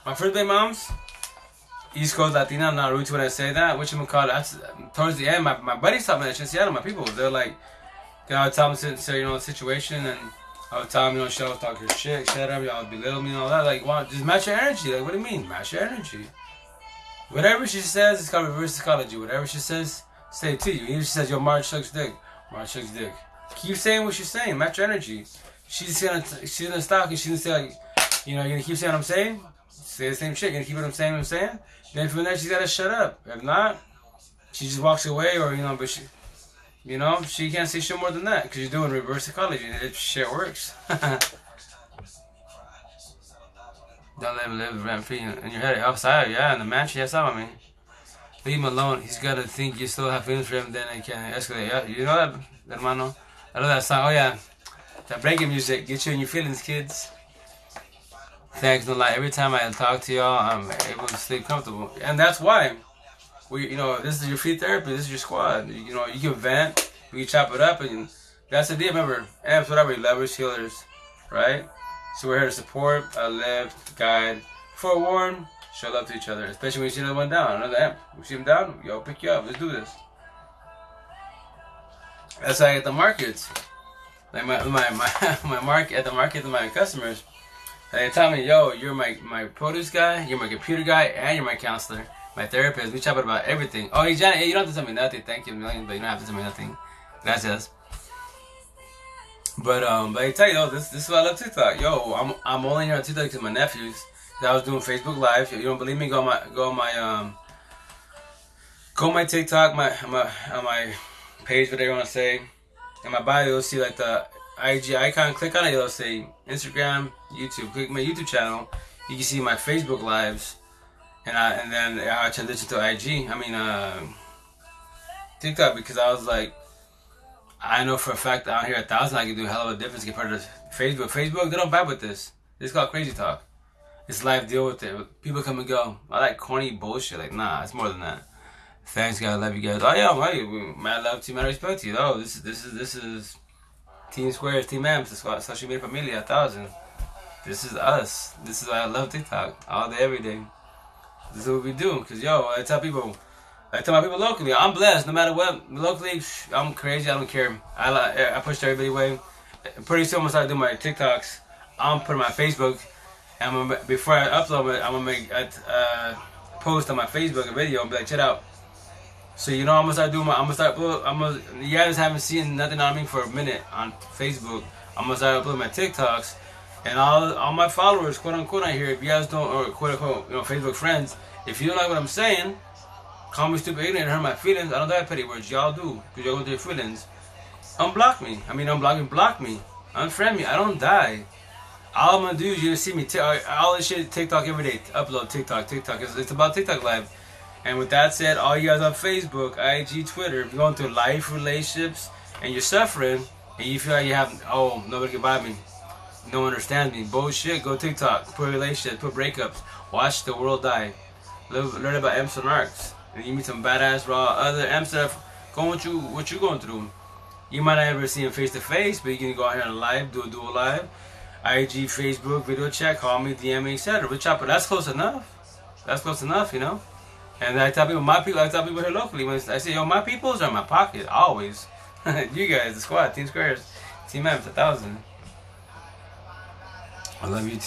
my first day moms, East Coast Latina. I'm not rude to when I say that. Which I'm call that's towards the end. My my buddies taught me that shit. Seattle, my people, they're like, you know, I would tell them, say, you know, the situation, and I would tell you know, shut up, talk your shit, shut up, y'all belittle me and all that. Like, wow, just match your energy. Like, what do you mean, match your energy? Whatever she says, it's called reverse psychology. Whatever she says, say it to you. Even if she says, yo, March sucks dick, March sucks dick. Keep saying what she's saying. Match your energy she's gonna she's gonna stop and she's gonna say like, you know, you're gonna keep saying what I'm saying, say the same shit, you're gonna keep what I'm saying, what I'm saying. Then from there she's gotta shut up. If not, she just walks away, or you know, but she, you know, she can't say shit more than that because you're doing reverse psychology. And it shit works. Don't let him live rent free in your head. Outside, yeah, in the mansion, yes, I mean. Leave him alone. He's gotta think you still have feelings for him, then it can escalate. Yeah, you know that, hermano? I know that song. Oh, yeah. That breaking music gets you in your feelings, kids. Thanks, no lie. Every time I talk to y'all, I'm able to sleep comfortable, and that's why we, you know, this is your free therapy. This is your squad. You know, you can vent, we can chop it up, and that's the deal. Remember, amps, whatever, leverage healers, right? So we're here to support, uplift, guide, forewarn, show love to each other, especially when you see another one down, another emp. We see them down, yo, pick you up. Let's do this. That's how I get the markets like my my my, my market at the market to my customers, they tell me, "Yo, you're my my produce guy, you're my computer guy, and you're my counselor, my therapist. We chat about everything." Oh, hey, Janet, you don't have to tell me nothing. Thank you a million, but you don't have to tell me nothing. Gracias. But um, but I tell you, though, this this is why I love TikTok. Yo, I'm I'm only here on TikTok because my nephews. I was doing Facebook Live. You don't believe me? Go on my go on my um. Go on my TikTok, my my on my page, whatever you want to say in my bio, you'll see like the IG icon. Click on it, it'll say Instagram, YouTube. Click my YouTube channel. You can see my Facebook lives, and I and then I transitioned to IG. I mean, uh, TikTok because I was like, I know for a fact out here a thousand I can do a hell of a difference compared to Facebook. Facebook, they don't vibe with this. It's called crazy talk. It's life. deal with it. People come and go. I like corny bullshit. Like, nah, it's more than that. Thanks, guys. Love you guys. Oh yeah, hey, mad love to you, respect to you. Oh, this is this is this is Team Squares, Team Emps, social media familia, a thousand. This is us. This is why I love TikTok all day, every day. This is what we do. Cause yo, I tell people, I tell my people locally, I'm blessed. No matter what, locally, I'm crazy. I don't care. I I push everybody away. Pretty soon start doing my TikToks. I'm putting my Facebook. And before I upload it, I'm gonna make a uh, post on my Facebook a video and be like, check out so you know, I'm gonna start doing my. I'm gonna start. I'm gonna. You guys haven't seen nothing on me for a minute on Facebook. I'm gonna start uploading my TikToks, and all all my followers, quote unquote, on here. If you guys don't, or quote unquote, you know, Facebook friends, if you don't like what I'm saying, call me stupid, ignorant, hurt my feelings. I don't have petty words. Y'all do, cause y'all go through your feelings. Unblock me. I mean, unblock me, block me, unfriend me. I don't die. all I'm gonna do is you're gonna see me t- all this shit TikTok every day. Upload TikTok, TikTok. It's, it's about TikTok live. And with that said, all you guys on Facebook, IG, Twitter, if you're going through life relationships and you're suffering and you feel like you have oh nobody can buy me, no one understands me, bullshit. Go TikTok, put relationships, put breakups, watch the world die, learn about M's and arcs, and you meet some badass raw other M's that going what you what you going through. You might not ever see him face to face, but you can go out here live, do a dual live, IG, Facebook, video chat, call me, DM me, etc. We chop it. That's close enough. That's close enough, you know. And I tell people, my people, I tell people here locally, when I say, yo, my peoples are in my pocket, always. you guys, the squad, Team Squares, Team M's, a thousand. I love you.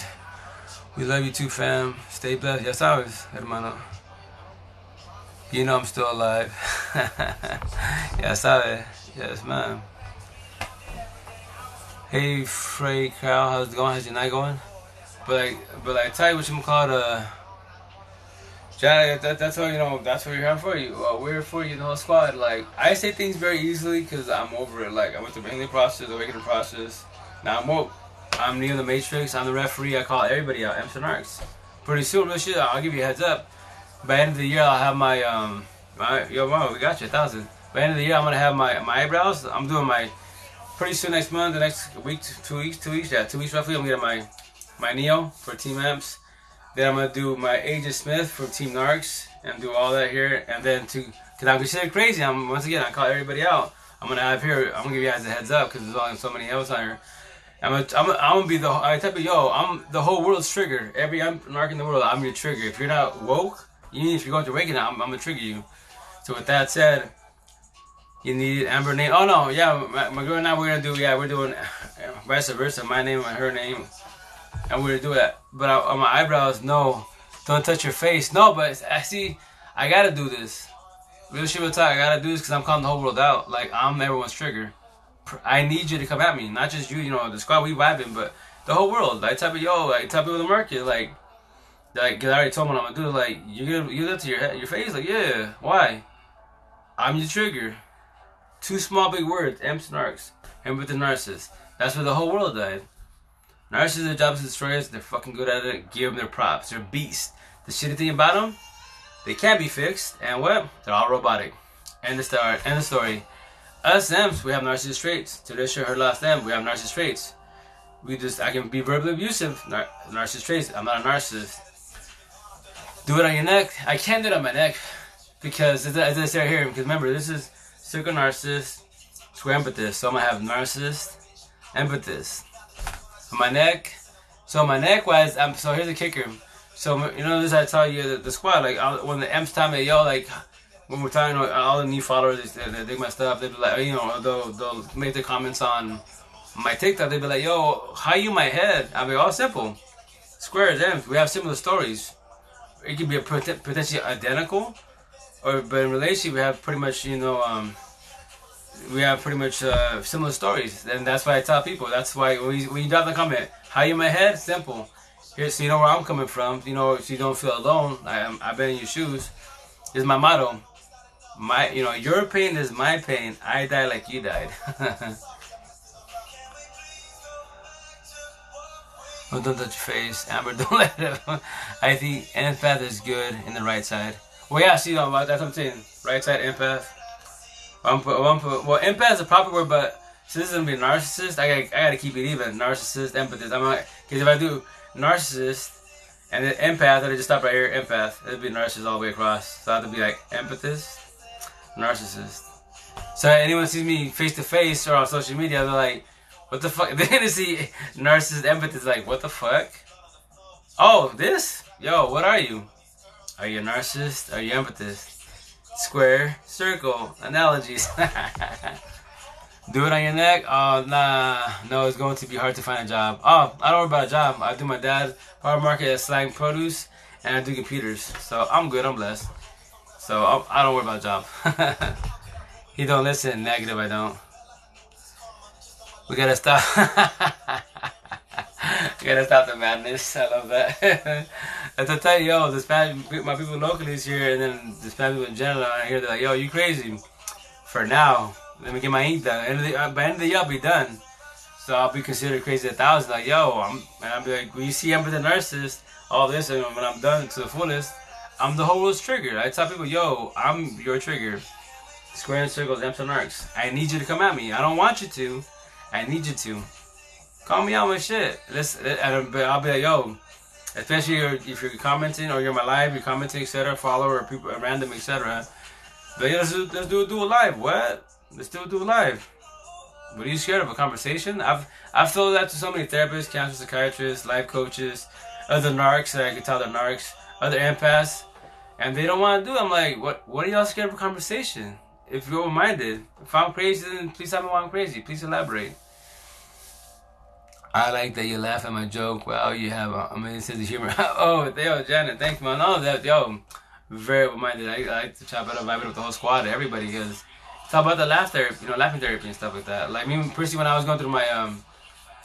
We love you too, fam. Stay blessed. Yes, always, hermano. You know I'm still alive. yes, I. Yes, man. Hey, Frey Crowd, how's it going? How's your night going? But like, but like, tell you what you call it. uh, That, that's what you know. That's what you're here for. You, uh, we're here for you, the whole squad. Like, I say things very easily because I'm over it. Like, I went through the healing process, the awakening process. Now I'm woke. I'm Neo the Matrix. I'm the referee. I call everybody out. Emerson Arcs. Pretty soon, real shit. I'll give you a heads up. By the end of the year, I'll have my um, my yo, mom, we got you a thousand. By the end of the year, I'm gonna have my my eyebrows. I'm doing my pretty soon next month, the next week, two weeks, two weeks, yeah, two weeks roughly. I'm gonna get my my Neo for Team Emps. Then I'm gonna do my Agent Smith from Team Narcs and do all that here. And then to, cause I'm considered crazy. I'm once again I call everybody out. I'm gonna have here. I'm gonna give you guys a heads up because there's only so many else on here. I'm gonna, I'm, I'm gonna be the I type of yo. I'm the whole world's trigger. Every I'm narc in the world. I'm your trigger. If you're not woke, even if you're going to awakening, I'm, I'm gonna trigger you. So with that said, you need Amber name. Oh no, yeah, my, my girl and I we're gonna do. Yeah, we're doing uh, vice versa. My name and her name and we are do that. But I, on my eyebrows, no, don't touch your face. No, but I see, I gotta do this. Real shit will talk. I gotta do this because I'm calling the whole world out. Like I'm everyone's trigger. I need you to come at me, not just you. You know, the squad we vibing, but the whole world. Like type of yo, like type of the market, like. Like, cause I already told what I'm gonna do. Like, you gonna you that to your head, your face. Like, yeah, why? I'm your trigger. Two small big words. M snarks. And with the narcissist. That's where the whole world died. Narcissists, are job is to. They're fucking good at it. Give them their props. They're beasts. The shitty thing about them, they can't be fixed. And what? They're all robotic. End the story. End the story. Us M's, we have narcissist traits. Tradition, her last M, we have narcissist traits. We just, I can be verbally abusive. Nar- narcissist traits. I'm not a narcissist. Do it on your neck. I can't do it on my neck because, as I say right here, because remember, this is circle narcissist, square empathist. So I'm gonna have narcissist, empathist my neck. So my neck was um. So here's the kicker. So you know this I tell you the, the squad like when the M's time yo like when we're talking about all the new followers they, they dig my stuff they be like you know they'll they'll make their comments on my TikTok they be like yo how you my head I be all simple squares M's we have similar stories it could be a potentially identical or but in relationship we have pretty much you know um we have pretty much uh, similar stories, and that's why I tell people. That's why when you, you drop the comment, "How you in my head?" Simple. Here, so you know where I'm coming from. You know, so you don't feel alone. I, I've been in your shoes. Is my motto. My, you know, your pain is my pain. I die like you died. oh, don't touch your face, Amber. Don't let it. I think empath is good in the right side. Well, yeah, see, that's what I'm saying. Right side empath. One one well, empath is a proper word, but since this is gonna be narcissist, I gotta, I gotta keep it even. Narcissist, empathist. I'm like, because if I do narcissist and then empath, I just stop right here. Empath, it'd be narcissist all the way across. So I have to be like empathist, narcissist. So anyone sees me face to face or on social media, they're like, "What the fuck?" They're gonna see narcissist, empathist, like, "What the fuck?" Oh, this? Yo, what are you? Are you a narcissist? Are you empathist? Square, circle, analogies. do it on your neck? Oh, nah. No, it's going to be hard to find a job. Oh, I don't worry about a job. I do my dad hard market at Slang Produce, and I do computers. So I'm good. I'm blessed. So I'm, I do not worry about a job. he don't listen. Negative, I don't. We gotta stop. we gotta stop the madness. I love that. I tell you, yo, Spanish, my people locally is here, and then this people in general are here. They're like, yo, you crazy? For now, let me get my ink done. End of the, uh, by end of the year, I'll be done. So I'll be considered crazy a thousand. Like, yo, I'm, and I'll be like, when you see Emperor the Narcissist, all this, and when I'm done to the fullest, I'm the whole world's trigger. I tell people, yo, I'm your trigger. Square and circles, Emperor Narcs. I need you to come at me. I don't want you to. I need you to. Call me out with shit. Let's, and I'll be like, yo, especially if you're commenting or you're my live, you're commenting, etc., follower, people, random, etc. But yeah, let's do, let's do, a live. What? Let's do a live. What are you scared of? A conversation? I've I've told that to so many therapists, counselors, psychiatrists, life coaches, other narcs that I can tell they're narcs, other empaths, and they don't want to do it. I'm like, what? What are y'all scared of a conversation? If you're open-minded, if I'm crazy, then please tell me why I'm crazy. Please elaborate. I like that you laugh at my joke. Well, you have a amazing sense of humor. oh, yo, Janet, thanks, man. Oh, that, yo, very open-minded. I, I like to chop it up, vibe it with the whole squad, everybody, because talk about the laugh therapy, you know, laughing therapy and stuff like that. Like me personally, when I was going through my um,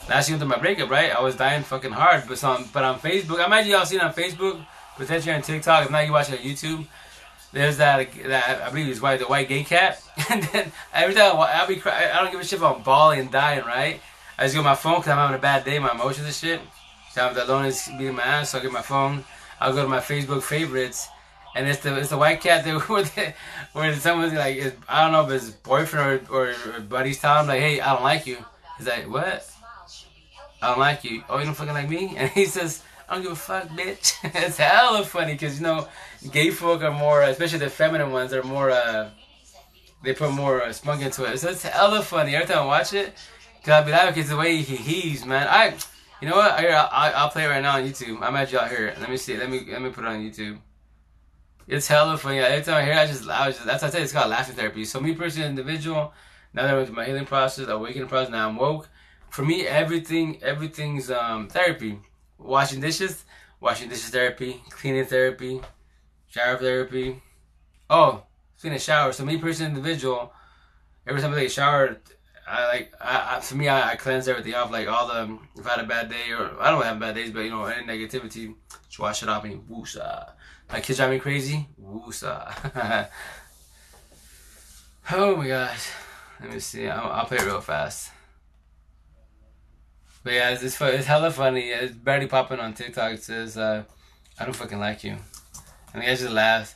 last year through my breakup, right, I was dying fucking hard. But some, but on Facebook, I imagine y'all seen on Facebook, potentially on TikTok. If not, you watch it on YouTube. There's that, that I believe it's white, the white gay cat. and then every time I, I'll be, crying, I don't give a shit about I'm bawling and dying, right? I just get my phone because I'm having a bad day, my emotions and shit. So I'm alone is beating my ass, so I get my phone. I'll go to my Facebook favorites, and it's the it's the white cat that where, the, where someone's like I don't know if his boyfriend or, or, or buddies tell him like, hey, I don't like you. He's like, what? I don't like you. Oh, you don't fucking like me? And he says, I don't give a fuck, bitch. it's hella funny because you know, gay folk are more, especially the feminine ones, are more. uh They put more uh, spunk into it, so it's hella funny. Every time I watch it, cause I'll be it's the way he heaves, man. I, you know what? I, I I'll play it right now on YouTube. I'm at y'all here. Let me see. Let me let me put it on YouTube. It's hella funny. Every time I hear, it, I just, I was just, that's what I say. it's called laughing therapy. So me personally, individual, now that I my healing process, awakening process, now I'm woke. For me, everything, everything's um therapy. Washing dishes, washing dishes therapy, cleaning therapy, shower therapy. Oh, cleaning a shower. So me personally, individual, every time I take a shower, I like, I, I for me, I, I, cleanse everything off. Like all the, if I had a bad day, or I don't have bad days, but you know, any negativity, just wash it off and whoosah. My kids drive me crazy. Woosa. oh my gosh. Let me see. I'll, I'll, play it real fast. But yeah, it's, it's, it's hella funny. It's barely popping on TikTok. It says, uh, I don't fucking like you. And the guy just laughs.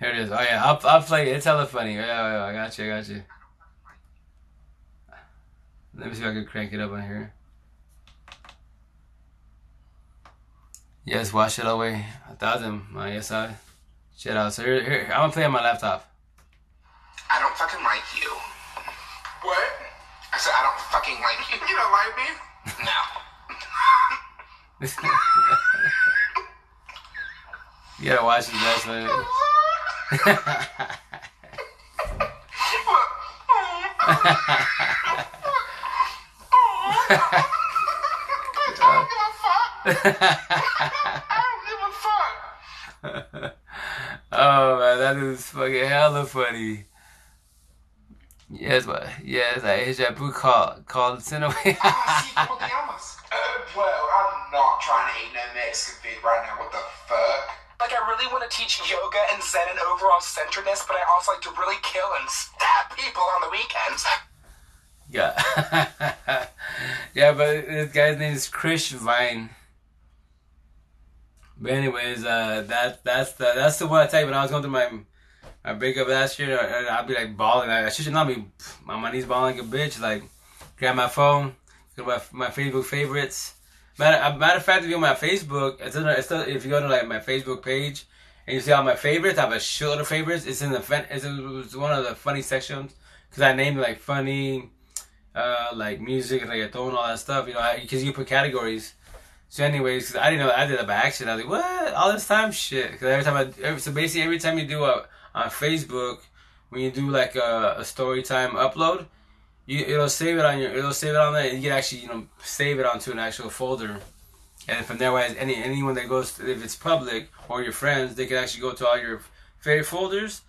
Here it is. Oh yeah, I'll, I'll play it. It's hella funny. Yeah, yeah, yeah, I got you, I got you. Let me see if I can crank it up on here. Yes, wash it away. A thousand. My yes, I. Shit out. So here, here, I'm gonna play on my laptop. I don't fucking like you. What? I said I don't fucking like you. You don't like me? No. you gotta watch this next oh man, that is fucking hella funny. Yes, but yes, I hit that boot call called send away. Uh, well, I'm not trying to eat no Mexican food right now. What the fuck? Like, I really want to teach yoga and Zen and overall centeredness, but I also like to really kill and stab people on the weekends. Yeah. yeah, but this guy's name is Chris Vine. But anyways, uh, that that's the that's the one I tell you when I was going through my my breakup last year. And I'd be like bawling. I, should not be my knees bawling like a bitch. Like grab my phone, go to my my Facebook favorites. Matter, matter of fact, if you go on my Facebook, it's, in, it's still, if you go to like my Facebook page and you see all my favorites, I have a shitload of favorites. It's in the it's, one of the funny sections because I named like funny uh, like music, reggaeton, all that stuff, you know, because you put categories. So, anyways, I didn't know I did that by accident. I was like, what? All this time? Shit. Because every time I, every, so basically, every time you do a, on Facebook, when you do like a, a story time upload, you, it'll save it on your, it'll save it on there, and you can actually, you know, save it onto an actual folder. And from there, any anyone that goes, if it's public or your friends, they can actually go to all your favorite folders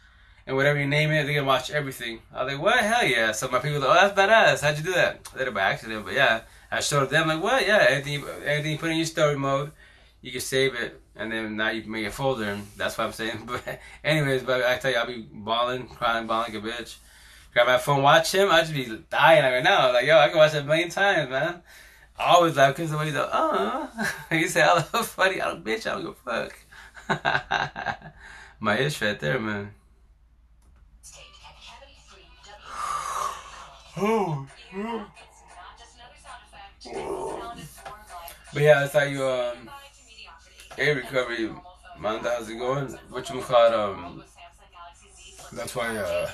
and whatever you name it, they can watch everything. I was like, what? Hell yeah. So my people like, oh, that's badass. How'd you do that? I did it by accident, but yeah. I showed them, like, what? Yeah, anything, anything you put in your story mode, you can save it. and then now you can make a folder. And that's what I'm saying. But anyways, but I tell you, I'll be balling, crying, balling like a bitch. Grab my phone, watch him. I'd just be dying right now. Like yo, I can watch it a million times, man. I always laugh because the way he's like, uh, he said, I love funny. I don't bitch. I don't give a fuck. my ish right there, man. Oh. But yeah, that's how you um a recovery, man. How's it going? What you call it? Um, that's why uh,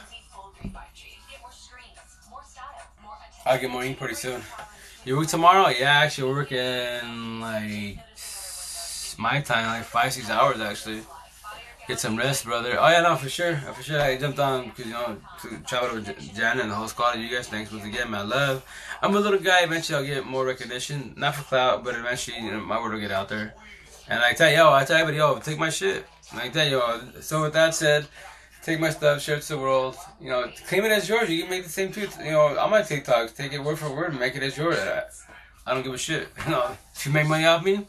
I'll get more ink pretty soon. You work tomorrow? Yeah, actually, we're working like my time, like five six hours actually. Get some rest, brother. Oh yeah, no, for sure, uh, for sure. I jumped on because you know to travel with Jan and the whole squad you guys. Thanks once again, my love. I'm a little guy. Eventually, I'll get more recognition, not for clout, but eventually, you know, my word will get out there. And I tell yo, I tell everybody, yo, take my shit. And Like that, yo. So with that said, take my stuff, share it to the world. You know, claim it as yours. You can make the same tweet. You know, I'm on TikTok. Take it word for word and make it as yours. I don't give a shit. You know, if you make money off me,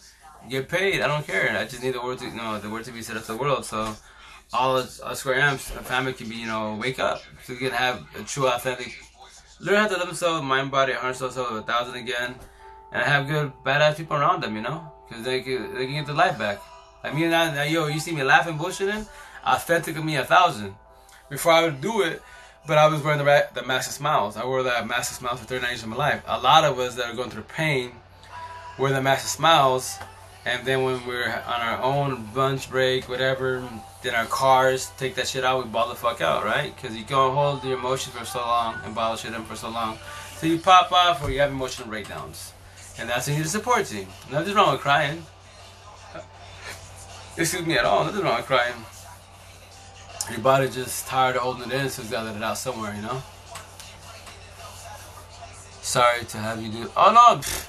get paid. I don't care. I just need the word to you know the word to be said to the world. So all us square emps, a family can be you know wake up so you can have a true authentic learn how to live themselves, mind, body, heart, soul, soul, a thousand again, and have good badass people around them. You know, because they can they can get their life back. Like me and I, yo, you see me laughing, bullshitting, authentic of me a thousand. Before I would do it, but I was wearing the the mask of smiles. I wore that massive smiles for 39 years of my life. A lot of us that are going through pain wear the massive smiles and then when we're on our own lunch break, whatever, then our cars take that shit out, we ball the fuck out, right? Because you can't hold your emotions for so long and bottle shit in for so long. So you pop off or you have emotional breakdowns. And that's when you need a support team. Nothing's wrong with crying. Excuse me at all, nothing wrong with crying. Your body just tired of holding it in, so it's gotta let it out somewhere, you know? Sorry to have you do. Oh no! Pfft.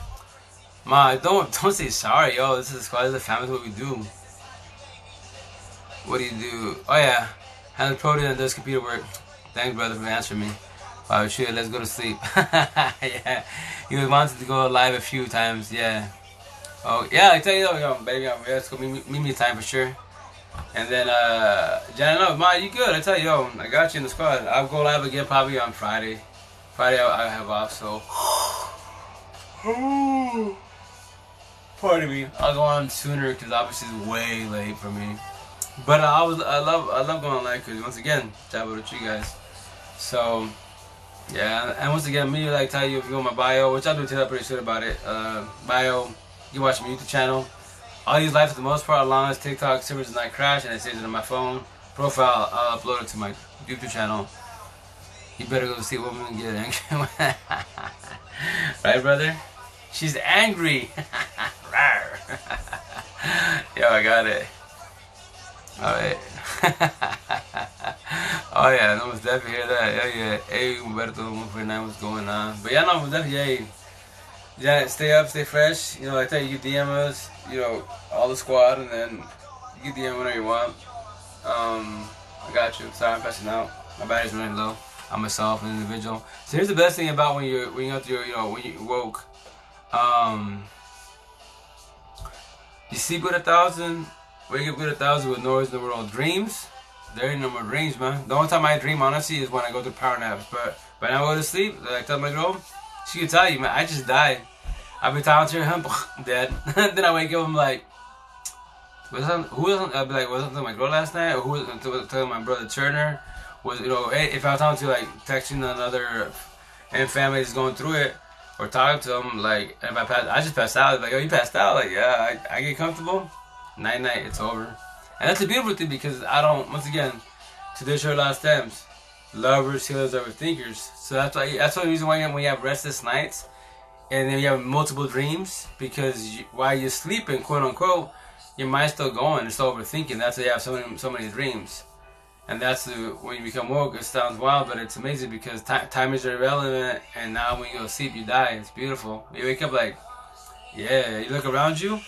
Don't don't say sorry, yo. This is this is family, what we do. What do you do? Oh yeah, handle protein and does computer work. Thanks, brother, for answering me. Wow, sure, let's go to sleep. yeah, he wanted to go live a few times. Yeah. Oh yeah, I tell you, yo, baby, yo, let's go meet, meet me time for sure. And then, uh, Janet, no, Ma, you good? I tell you, yo, I got you in the squad. I'll go live again probably on Friday. Friday I have off, so. Pardon me. I'll go on sooner because obviously it's way late for me. But I was I love I love going live because once again, job with you guys. So yeah, and once again, me like tell you if you go my bio, which I'll do tell you pretty soon about it. Uh, bio, you watch my YouTube channel. All these lives for the most part, as long as TikTok servers does not crash and it saves it on my phone profile, I'll upload it to my YouTube channel. You better go see woman get angry. right, brother? She's angry. Yo, I got it. Alright. oh yeah, no was definitely hear that. Yeah, yeah. Hey, Humberto, 149, what's going on? But yeah, no, definitely, hey. Yeah, stay up, stay fresh. You know, like that, you DM us, you know, all the squad, and then you can DM whenever you want. Um, I got you. Sorry, I'm passing out. My battery's running low. I'm myself, an individual. So here's the best thing about when you're when you're, you know, when you woke. Um, you sleep with a thousand, wake up with a thousand with noise in the world. Dreams, there ain't no more dreams, man. The only time I dream, honestly, is when I go through power naps. But when I go to sleep, like I tell my girl, she can tell you, man, I just died. I've been talking to her, I'm dead. then I wake up, I'm like, was that, who was I'd be like, was I my girl last night? Or who was telling my brother Turner? Was, you know, if I was talking to, like, texting another and family is going through it, or talking to them, like, if I pass, I just passed out. Like, oh, you passed out? Like, yeah, I, I get comfortable. Night night, it's over. And that's a beautiful thing because I don't, once again, to this traditional last stems, lovers, healers, overthinkers. So that's why, that's the reason why when you have restless nights and then you have multiple dreams because you, while you're sleeping, quote unquote, your mind's still going, it's still overthinking. That's why you have so many, so many dreams and that's the, when you become woke. It sounds wild, but it's amazing because time, time is irrelevant. And now when you go to sleep, you die. It's beautiful. You wake up like, yeah. You look around you,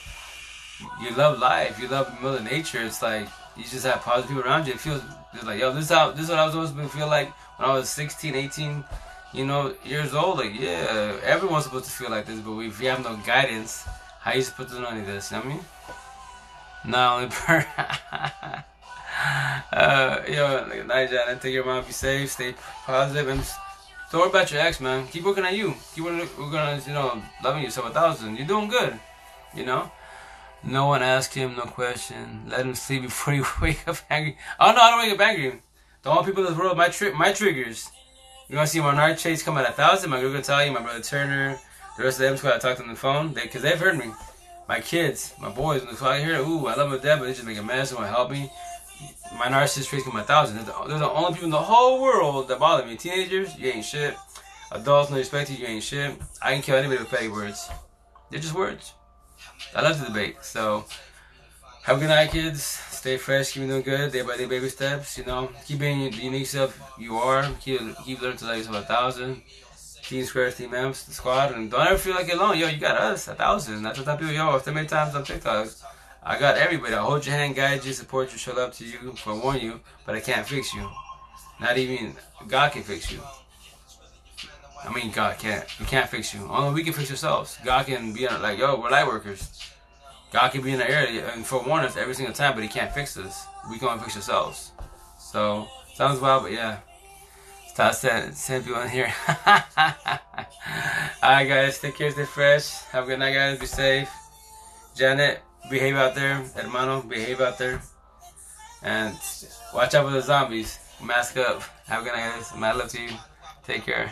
you love life. You love Mother Nature. It's like you just have positive people around you. It feels like, yo, this is how this is what I was supposed to feel like when I was 16, 18, you know, years old. Like, yeah, everyone's supposed to feel like this, but if you have no guidance, how you supposed to know any of this? You know what I mean? Not only per. uh, yo, like, night, John. Take your mom. Be safe. Stay. And don't worry about your ex, man. Keep working on you. Keep working on, you know, loving yourself a thousand. You're doing good. You know? No one asked him no question. Let him sleep before you wake up angry. Oh, no, I don't wake up angry. The only people in this world, my, tri- my triggers. You're going to see Marnard Chase come at a thousand. My tell you, my brother Turner, the rest of them squad I talked on the phone. Because they, they've heard me my kids, my boys, when I hear, ooh, I love my death, but they just make a mess and want to help me. My narcissist traits come a thousand. They're the, they're the only people in the whole world that bother me. Teenagers, you ain't shit. Adults, no respect to you, you ain't shit. I can kill anybody with petty words. They're just words. I love to debate. So, have a good night, kids. Stay fresh, keep doing good, day by day, baby steps. You know, keep being the unique self you are. Keep, keep learning to love yourself a thousand. Team Squares, Team Emps, the squad, and don't ever feel like you're alone. Yo, you got us, a thousand. That's what I do. Yo, if many times on TikTok, I got everybody. I hold your hand, guide you, support you, show up to you, forewarn you, but I can't fix you. Not even God can fix you. I mean, God can't. We can't fix you. Only we can fix ourselves. God can be like, yo, we're light workers. God can be in the area and forewarn us every single time, but He can't fix us. We can only fix ourselves. So sounds wild, but yeah. Start sending, sending people in here. Alright, guys. Take care. Stay fresh. Have a good night, guys. Be safe. Janet, behave out there. Hermano, behave out there. And watch out for the zombies. Mask up. Have a good night, guys. Mad love to you. Take care.